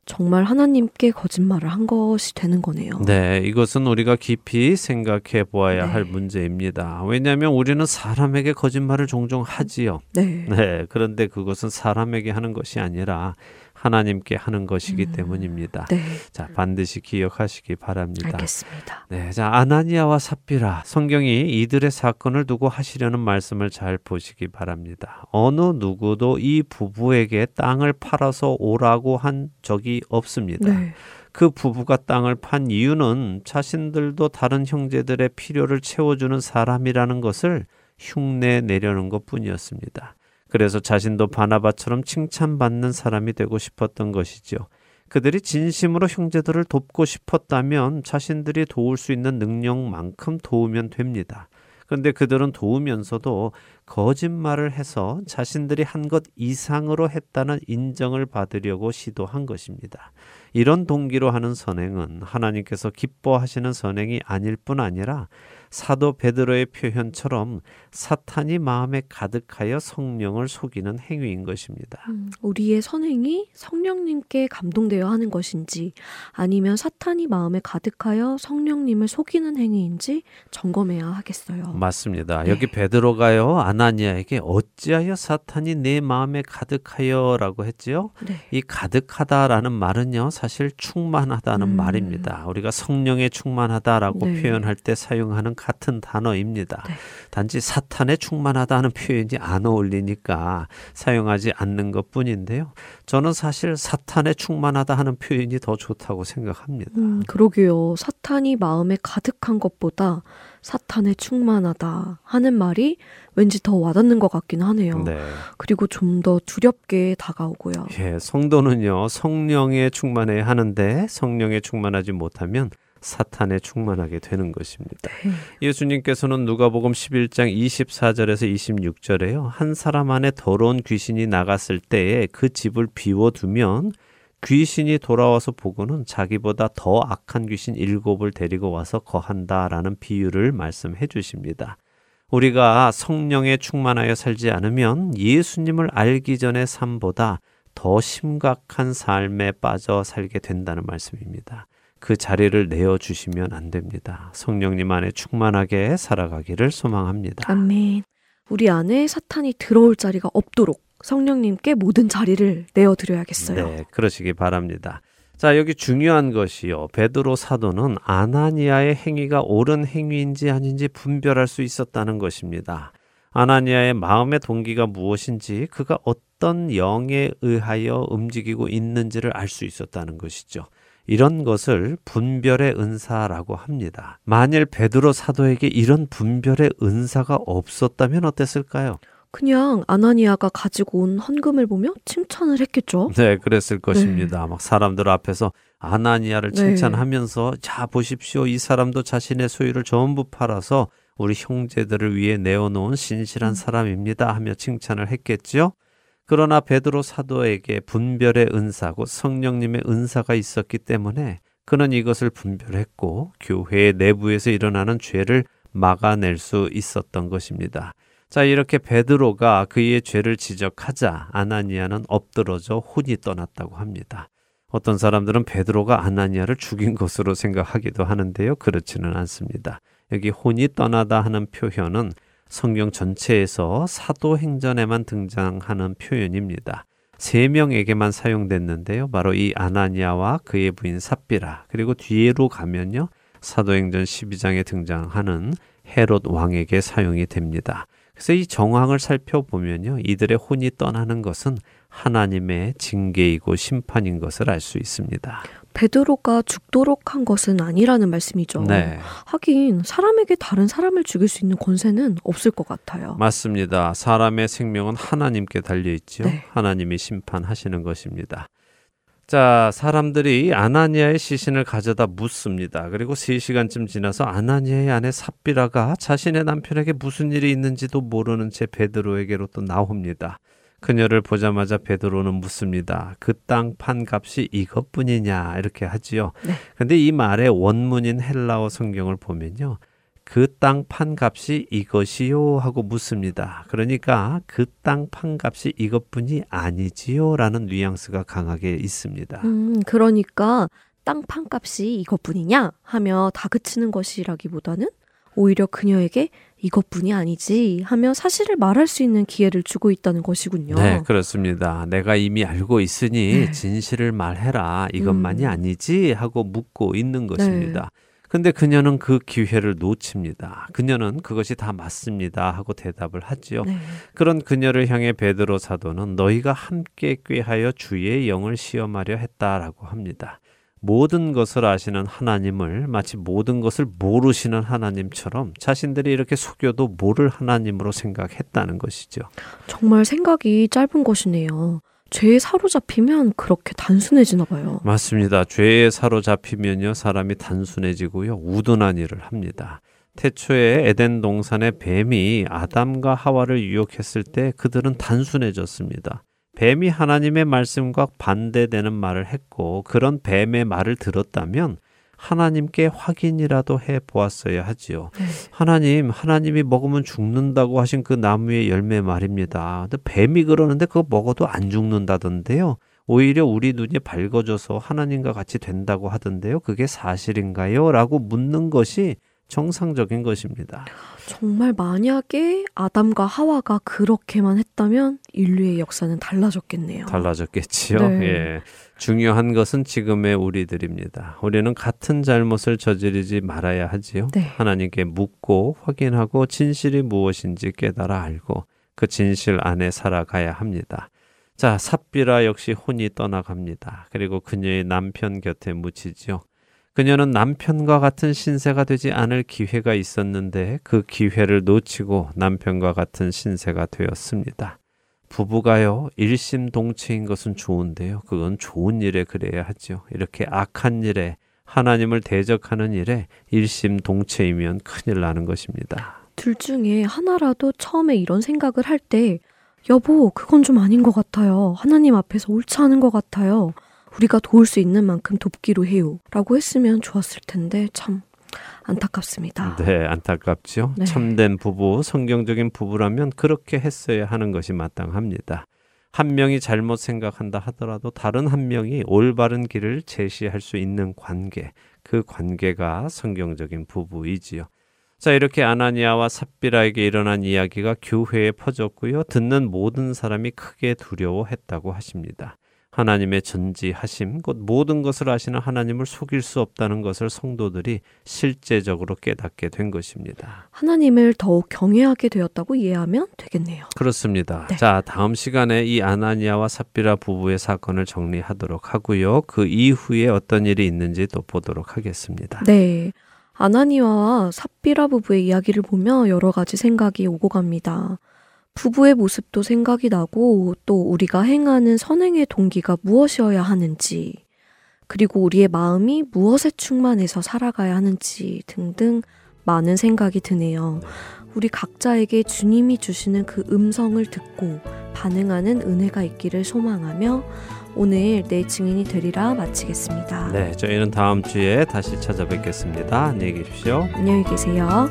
E: 정말 하나님께 거짓말을 한 것이 되는 거네요.
B: 네, 이것은 우리가 깊이 생각해 보아야 네. 할 문제입니다. 왜냐하면 우리는 사람에게 거짓말을 종종 하지요.
E: 네.
B: 네, 그런데 그것은 사람에게 하는 것이 아니라 하나님께 하는 것이기 음, 때문입니다.
E: 네.
B: 자, 반드시 기억하시기 바랍니다.
E: 알겠습니다.
B: 네. 자, 아나니아와 삽비라. 성경이 이들의 사건을 두고 하시려는 말씀을 잘 보시기 바랍니다. 어느 누구도 이 부부에게 땅을 팔아서 오라고 한 적이 없습니다.
E: 네.
B: 그 부부가 땅을 판 이유는 자신들도 다른 형제들의 필요를 채워주는 사람이라는 것을 흉내 내려는 것 뿐이었습니다. 그래서 자신도 바나바처럼 칭찬받는 사람이 되고 싶었던 것이죠. 그들이 진심으로 형제들을 돕고 싶었다면 자신들이 도울 수 있는 능력만큼 도우면 됩니다. 그런데 그들은 도우면서도 거짓말을 해서 자신들이 한 것 이상으로 했다는 인정을 받으려고 시도한 것입니다. 이런 동기로 하는 선행은 하나님께서 기뻐하시는 선행이 아닐 뿐 아니라 사도 베드로의 표현처럼 사탄이 마음에 가득하여 성령을 속이는 행위인 것입니다.
E: 음, 우리의 선행이 성령님께 감동되어 하는 것인지 아니면 사탄이 마음에 가득하여 성령님을 속이는 행위인지 점검해야 하겠어요.
B: 맞습니다. 네. 여기 베드로가요 아나니아에게 어찌하여 사탄이 내 마음에 가득하여라고 했지요.
E: 네.
B: 이 가득하다라는 말은요 사실 충만하다는 음. 말입니다. 우리가 성령에 충만하다라고 네. 표현할 때 사용하는 같은 단어입니다.
E: 네.
B: 단지 사탄에 충만하다는 표현이 안 어울리니까 사용하지 않는 것 뿐인데요. 저는 사실 사탄에 충만하다 하는 표현이 더 좋다고 생각합니다.
E: 음, 그러게요. 사탄이 마음에 가득한 것보다 사탄에 충만하다 하는 말이 왠지 더 와닿는 것 같긴 하네요.
B: 네.
E: 그리고 좀 더 두렵게 다가오고요.
B: 예, 성도는요, 성령에 충만해야 하는데 성령에 충만하지 못하면 사탄에 충만하게 되는 것입니다.
E: 네.
B: 예수님께서는 누가복음 11장 24절에서 26절에요. 한 사람 안에 더러운 귀신이 나갔을 때에 그 집을 비워 두면 귀신이 돌아와서 보고는 자기보다 더 악한 귀신 일곱을 데리고 와서 거한다라는 비유를 말씀해 주십니다. 우리가 성령에 충만하여 살지 않으면 예수님을 알기 전의 삶보다 더 심각한 삶에 빠져 살게 된다는 말씀입니다. 그 자리를 내어 주시면 안 됩니다. 성령님 안에 충만하게 살아가기를 소망합니다.
E: 아멘. 우리 안에 사탄이 들어올 자리가 없도록 성령님께 모든 자리를 내어 드려야겠어요.
B: 네, 그러시기 바랍니다. 자, 여기 중요한 것이요. 베드로 사도는 아나니아의 행위가 옳은 행위인지 아닌지 분별할 수 있었다는 것입니다. 아나니아의 마음의 동기가 무엇인지 그가 어떤 영에 의하여 움직이고 있는지를 알 수 있었다는 것이죠. 이런 것을 분별의 은사라고 합니다. 만일 베드로 사도에게 이런 분별의 은사가 없었다면 어땠을까요?
E: 그냥 아나니아가 가지고 온 헌금을 보며 칭찬을 했겠죠.
B: 네, 그랬을 것입니다. 네. 막 사람들 앞에서 아나니아를 네. 칭찬하면서 네. 자 보십시오. 이 사람도 자신의 소유를 전부 팔아서 우리 형제들을 위해 내어놓은 신실한 음. 사람입니다 하며 칭찬을 했겠지요. 그러나 베드로 사도에게 분별의 은사고 성령님의 은사가 있었기 때문에 그는 이것을 분별했고 교회 내부에서 일어나는 죄를 막아낼 수 있었던 것입니다. 자, 이렇게 베드로가 그의 죄를 지적하자 아나니아는 엎드러져 혼이 떠났다고 합니다. 어떤 사람들은 베드로가 아나니아를 죽인 것으로 생각하기도 하는데요. 그렇지는 않습니다. 여기 혼이 떠나다 하는 표현은 성경 전체에서 사도행전에만 등장하는 표현입니다. 세 명에게만 사용됐는데요. 바로 이 아나니아와 그의 부인 삽비라 그리고 뒤로 가면요. 사도행전 12장에 등장하는 헤롯 왕에게 사용이 됩니다. 그래서 이 정황을 살펴보면요. 이들의 혼이 떠나는 것은 하나님의 징계이고 심판인 것을 알 수 있습니다.
E: 베드로가 죽도록 한 것은 아니라는 말씀이죠. 네. 하긴 사람에게 다른 사람을 죽일 수 있는 권세는 없을 것 같아요.
B: 맞습니다. 사람의 생명은 하나님께 달려 있지요. 네. 하나님이 심판하시는 것입니다. 자, 사람들이 아나니아의 시신을 가져다 묻습니다. 그리고 3시간쯤 지나서 아나니아의 아내 삽비라가 자신의 남편에게 무슨 일이 있는지도 모르는 채 베드로에게로 또 나옵니다. 그녀를 보자마자 베드로는 묻습니다. 그 땅 판 값이 이것뿐이냐 이렇게 하지요. 네. 근데 이 말의 원문인 헬라어 성경을 보면요. 그 땅 판 값이 이것이요 하고 묻습니다. 그러니까 그 땅 판 값이 이것뿐이 아니지요라는 뉘앙스가 강하게 있습니다.
E: 음, 그러니까 땅 판 값이 이것뿐이냐 하며 다그치는 것이라기보다는 오히려 그녀에게 이것뿐이 아니지 하며 사실을 말할 수 있는 기회를 주고 있다는 것이군요.
B: 네, 그렇습니다. 내가 이미 알고 있으니 네. 진실을 말해라. 이것만이 음. 아니지 하고 묻고 있는 것입니다. 네. 근데 그녀는 그 기회를 놓칩니다. 그녀는 그것이 다 맞습니다 하고 대답을 하지요. 네. 그런 그녀를 향해 베드로 사도는 너희가 함께 꾀하여 주의 영을 시험하려 했다라고 합니다. 모든 것을 아시는 하나님을 마치 모든 것을 모르시는 하나님처럼 자신들이 이렇게 속여도 모를 하나님으로 생각했다는 것이죠.
E: 정말 생각이 짧은 것이네요. 죄에 사로잡히면 그렇게 단순해지나 봐요.
B: 맞습니다. 죄에 사로잡히면요, 사람이 단순해지고요, 우둔한 일을 합니다. 태초에 에덴 동산의 뱀이 아담과 하와를 유혹했을 때 그들은 단순해졌습니다. 뱀이 하나님의 말씀과 반대되는 말을 했고 그런 뱀의 말을 들었다면 하나님께 확인이라도 해 보았어야 하지요. 네. 하나님, 하나님이 먹으면 죽는다고 하신 그 나무의 열매 말입니다. 근데 뱀이 그러는데 그거 먹어도 안 죽는다던데요. 오히려 우리 눈이 밝아져서 하나님과 같이 된다고 하던데요. 그게 사실인가요? 라고 묻는 것이 정상적인 것입니다.
E: 정말 만약에 아담과 하와가 그렇게만 했다면 인류의 역사는 달라졌겠네요.
B: 달라졌겠지요. 네. 예. 중요한 것은 지금의 우리들입니다. 우리는 같은 잘못을 저지르지 말아야 하지요. 네. 하나님께 묻고 확인하고 진실이 무엇인지 깨달아 알고 그 진실 안에 살아가야 합니다. 자, 삽비라 역시 혼이 떠나갑니다. 그리고 그녀의 남편 곁에 묻히지요. 그녀는 남편과 같은 신세가 되지 않을 기회가 있었는데 그 기회를 놓치고 남편과 같은 신세가 되었습니다. 부부가요, 일심동체인 것은 좋은데요. 그건 좋은 일에 그래야 하죠. 이렇게 악한 일에 하나님을 대적하는 일에 일심동체이면 큰일 나는 것입니다.
E: 둘 중에 하나라도 처음에 이런 생각을 할 때, 여보, 그건 좀 아닌 것 같아요. 하나님 앞에서 옳지 않은 것 같아요. 우리가 도울 수 있는 만큼 돕기로 해요. 라고 했으면 좋았을 텐데, 참. 안타깝습니다.
B: 네, 안타깝죠. 네. 참된 부부, 성경적인 부부라면 그렇게 했어야 하는 것이 마땅합니다. 한 명이 잘못 생각한다 하더라도 다른 한 명이 올바른 길을 제시할 수 있는 관계, 그 관계가 성경적인 부부이지요. 자, 이렇게 아나니아와 삽비라에게 일어난 이야기가 교회에 퍼졌고요. 듣는 모든 사람이 크게 두려워했다고 하십니다. 하나님의 전지하심, 곧 모든 것을 아시는 하나님을 속일 수 없다는 것을 성도들이 실제적으로 깨닫게 된 것입니다.
E: 하나님을 더욱 경외하게 되었다고 이해하면 되겠네요.
B: 그렇습니다. 네. 자, 다음 시간에 이 아나니아와 삽비라 부부의 사건을 정리하도록 하고요. 그 이후에 어떤 일이 있는지 또 보도록 하겠습니다.
E: 네. 아나니아와 삽비라 부부의 이야기를 보며 여러 가지 생각이 오고 갑니다. 부부의 모습도 생각이 나고 또 우리가 행하는 선행의 동기가 무엇이어야 하는지 그리고 우리의 마음이 무엇에 충만해서 살아가야 하는지 등등 많은 생각이 드네요. 우리 각자에게 주님이 주시는 그 음성을 듣고 반응하는 은혜가 있기를 소망하며 오늘 내 증인이 되리라 마치겠습니다.
B: 네, 저희는 다음 주에 다시 찾아뵙겠습니다. 안녕히 계십시오.
E: 안녕히 계세요.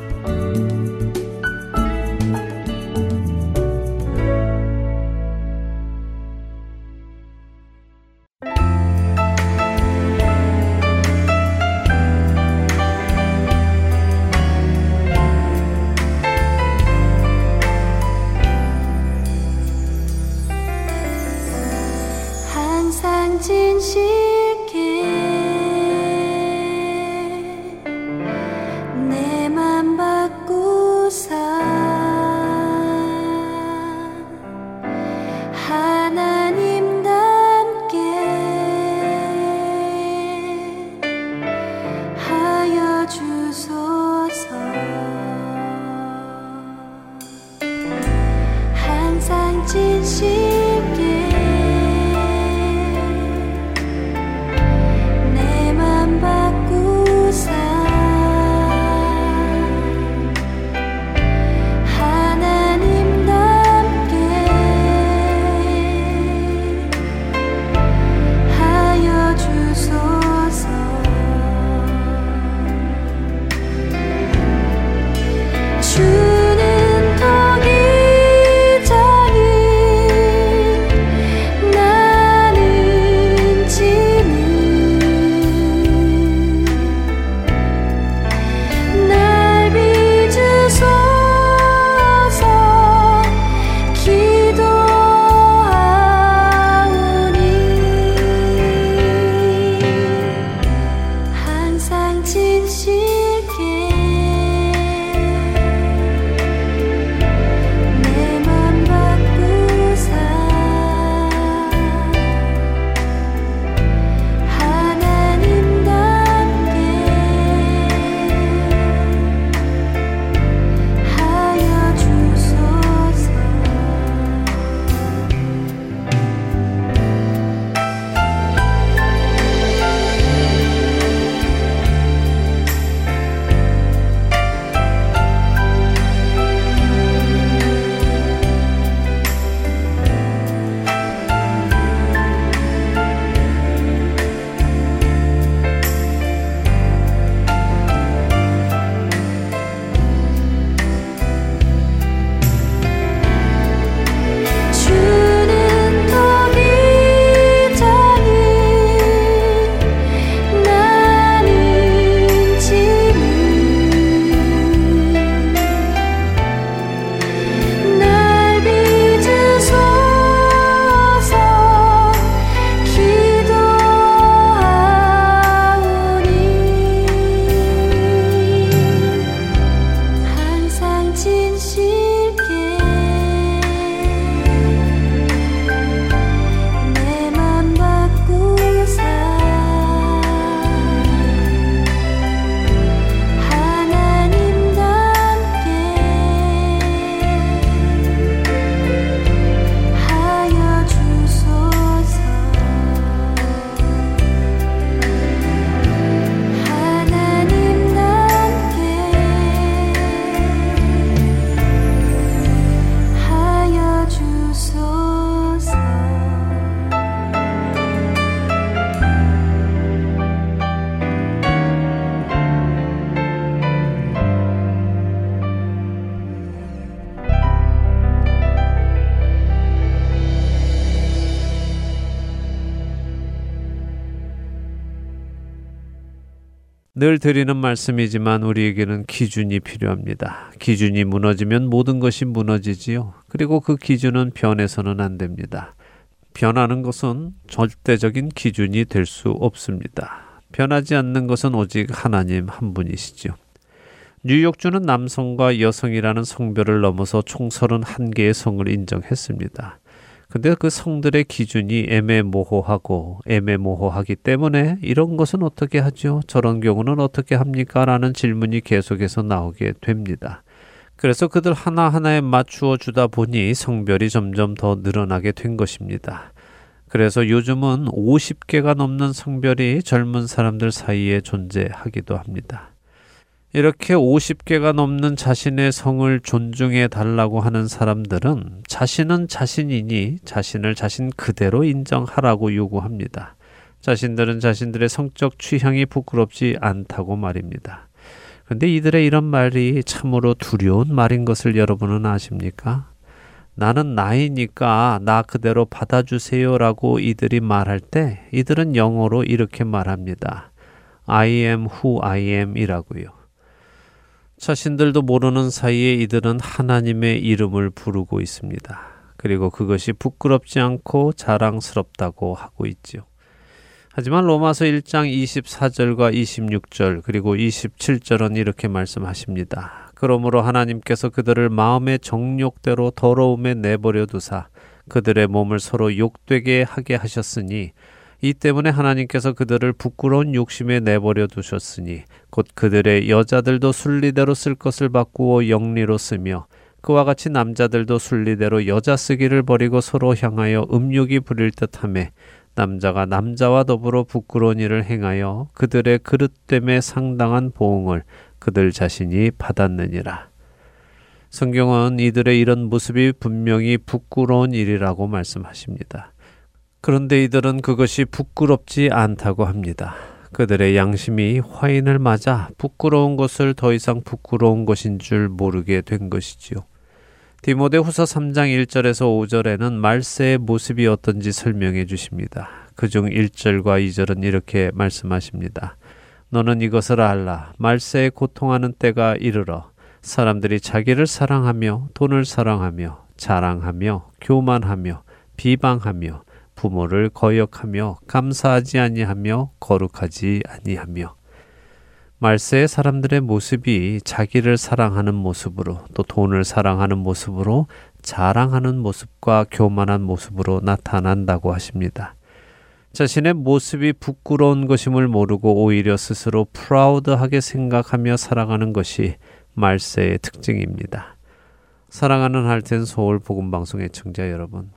B: 늘 드리는 말씀이지만 우리에게는 기준이 필요합니다. 기준이 무너지면 모든 것이 무너지지요. 그리고 그 기준은 변해서는 안 됩니다. 변하는 것은 절대적인 기준이 될 수 없습니다. 변하지 않는 것은 오직 하나님 한 분이시죠. 뉴욕주는 남성과 여성이라는 성별을 넘어서 총 31개의 성을 인정했습니다. 근데 그 성들의 기준이 애매모호하고 애매모호하기 때문에 이런 것은 어떻게 하죠? 저런 경우는 어떻게 합니까? 라는 질문이 계속해서 나오게 됩니다. 그래서 그들 하나하나에 맞추어 주다 보니 성별이 점점 더 늘어나게 된 것입니다. 그래서 요즘은 50개가 넘는 성별이 젊은 사람들 사이에 존재하기도 합니다. 이렇게 50개가 넘는 자신의 성을 존중해 달라고 하는 사람들은 자신은 자신이니 자신을 자신 그대로 인정하라고 요구합니다. 자신들은 자신들의 성적 취향이 부끄럽지 않다고 말입니다. 그런데 이들의 이런 말이 참으로 두려운 말인 것을 여러분은 아십니까? 나는 나이니까 나 그대로 받아주세요라고 이들이 말할 때 이들은 영어로 이렇게 말합니다. I am who I am 이라고요. 자신들도 모르는 사이에 이들은 하나님의 이름을 부르고 있습니다. 그리고 그것이 부끄럽지 않고 자랑스럽다고 하고 있지요. 하지만 로마서 1장 24절과 26절 그리고 27절은 이렇게 말씀하십니다. 그러므로 하나님께서 그들을 마음의 정욕대로 더러움에 내버려 두사 그들의 몸을 서로 욕되게 하게 하셨으니 이 때문에 하나님께서 그들을 부끄러운 욕심에 내버려 두셨으니 곧 그들의 여자들도 순리대로 쓸 것을 바꾸어 영리로 쓰며 그와 같이 남자들도 순리대로 여자 쓰기를 버리고 서로 향하여 음욕이 부릴 듯함에 남자가 남자와 더불어 부끄러운 일을 행하여 그들의 그릇됨에 상당한 보응을 그들 자신이 받았느니라. 성경은 이들의 이런 모습이 분명히 부끄러운 일이라고 말씀하십니다. 그런데 이들은 그것이 부끄럽지 않다고 합니다. 그들의 양심이 화인을 맞아 부끄러운 것을 더 이상 부끄러운 것인 줄 모르게 된 것이지요. 디모데 후서 3장 1절에서 5절에는 말세의 모습이 어떤지 설명해 주십니다. 그중 1절과 2절은 이렇게 말씀하십니다. 너는 이것을 알라. 말세에 고통하는 때가 이르러 사람들이 자기를 사랑하며 돈을 사랑하며 자랑하며 교만하며 비방하며 부모를 거역하며 감사하지 아니하며 거룩하지 아니하며 말세의 사람들의 모습이 자기를 사랑하는 모습으로 또 돈을 사랑하는 모습으로 자랑하는 모습과 교만한 모습으로 나타난다고 하십니다. 자신의 모습이 부끄러운 것임을 모르고 오히려 스스로 프라우드하게 생각하며 살아가는 것이 말세의 특징입니다. 사랑하는 할텐 서울 복음 방송 의 청자 여러분,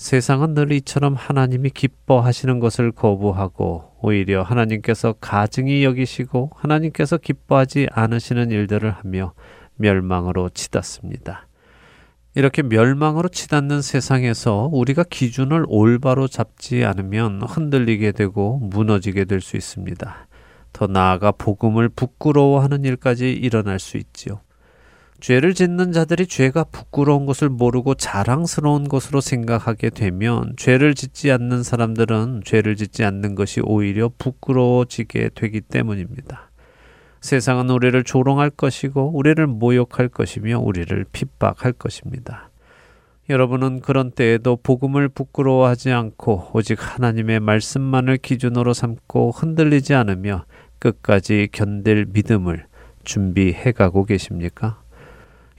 B: 세상은 늘 이처럼 하나님이 기뻐하시는 것을 거부하고 오히려 하나님께서 가증히 여기시고 하나님께서 기뻐하지 않으시는 일들을 하며 멸망으로 치닫습니다. 이렇게 멸망으로 치닫는 세상에서 우리가 기준을 올바로 잡지 않으면 흔들리게 되고 무너지게 될 수 있습니다. 더 나아가 복음을 부끄러워하는 일까지 일어날 수 있지요. 죄를 짓는 자들이 죄가 부끄러운 것을 모르고 자랑스러운 것으로 생각하게 되면 죄를 짓지 않는 사람들은 죄를 짓지 않는 것이 오히려 부끄러워지게 되기 때문입니다. 세상은 우리를 조롱할 것이고 우리를 모욕할 것이며 우리를 핍박할 것입니다. 여러분은 그런 때에도 복음을 부끄러워하지 않고 오직 하나님의 말씀만을 기준으로 삼고 흔들리지 않으며 끝까지 견딜 믿음을 준비해 가고 계십니까?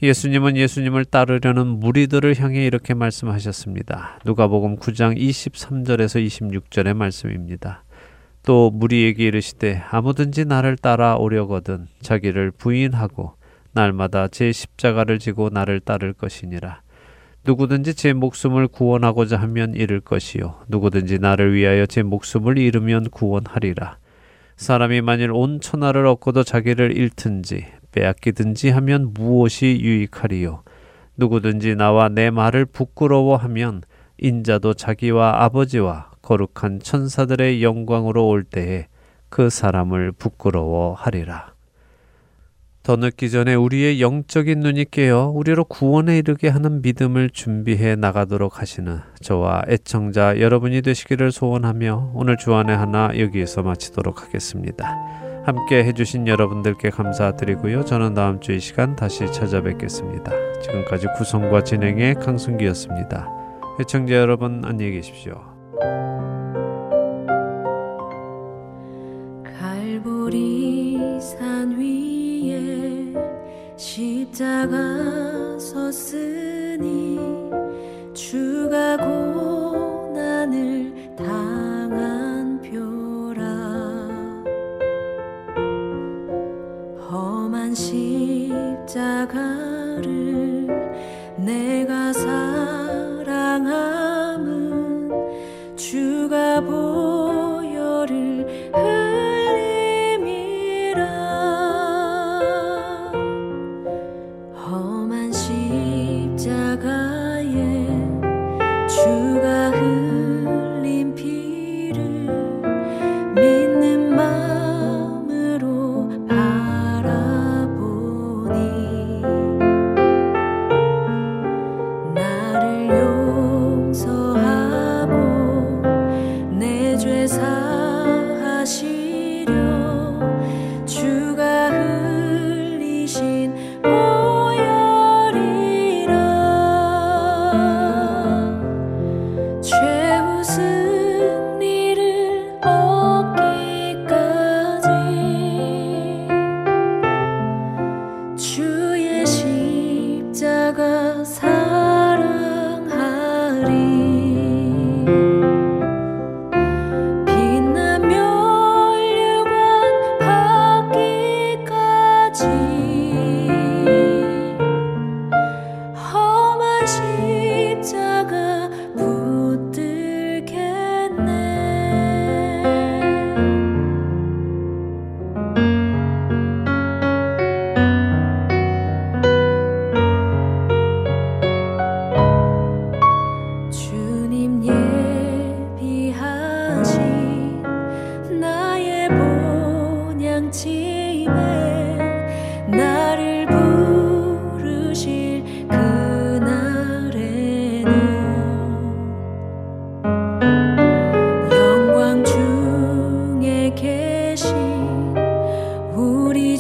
B: 예수님은 예수님을 따르려는 무리들을 향해 이렇게 말씀하셨습니다. 누가복음 9장 23절에서 26절의 말씀입니다. 또 무리에게 이르시되 아무든지 나를 따라 오려거든 자기를 부인하고 날마다 제 십자가를 지고 나를 따를 것이니라. 누구든지 제 목숨을 구원하고자 하면 잃을 것이요 누구든지 나를 위하여 제 목숨을 잃으면 구원하리라. 사람이 만일 온 천하를 얻고도 자기를 잃든지 빼앗기든지 하면 무엇이 유익하리요? 누구든지 나와 내 말을 부끄러워하면 인자도 자기와 아버지와 거룩한 천사들의 영광으로 올 때에 그 사람을 부끄러워하리라. 더 늦기 전에 우리의 영적인 눈이 깨어 우리로 구원에 이르게 하는 믿음을 준비해 나가도록 하시는 저와 애청자 여러분이 되시기를 소원하며 오늘 주안의 하나 여기에서 마치도록 하겠습니다. 함께 해주신 여러분들께 감사드리고요. 저는 다음 주 이 시간 다시 찾아뵙겠습니다. 지금까지 구성과 진행의 강순기였습니다. 해청자 여러분 안녕히 계십시오.
F: 갈보리 산 위에 십자가 섰으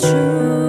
F: true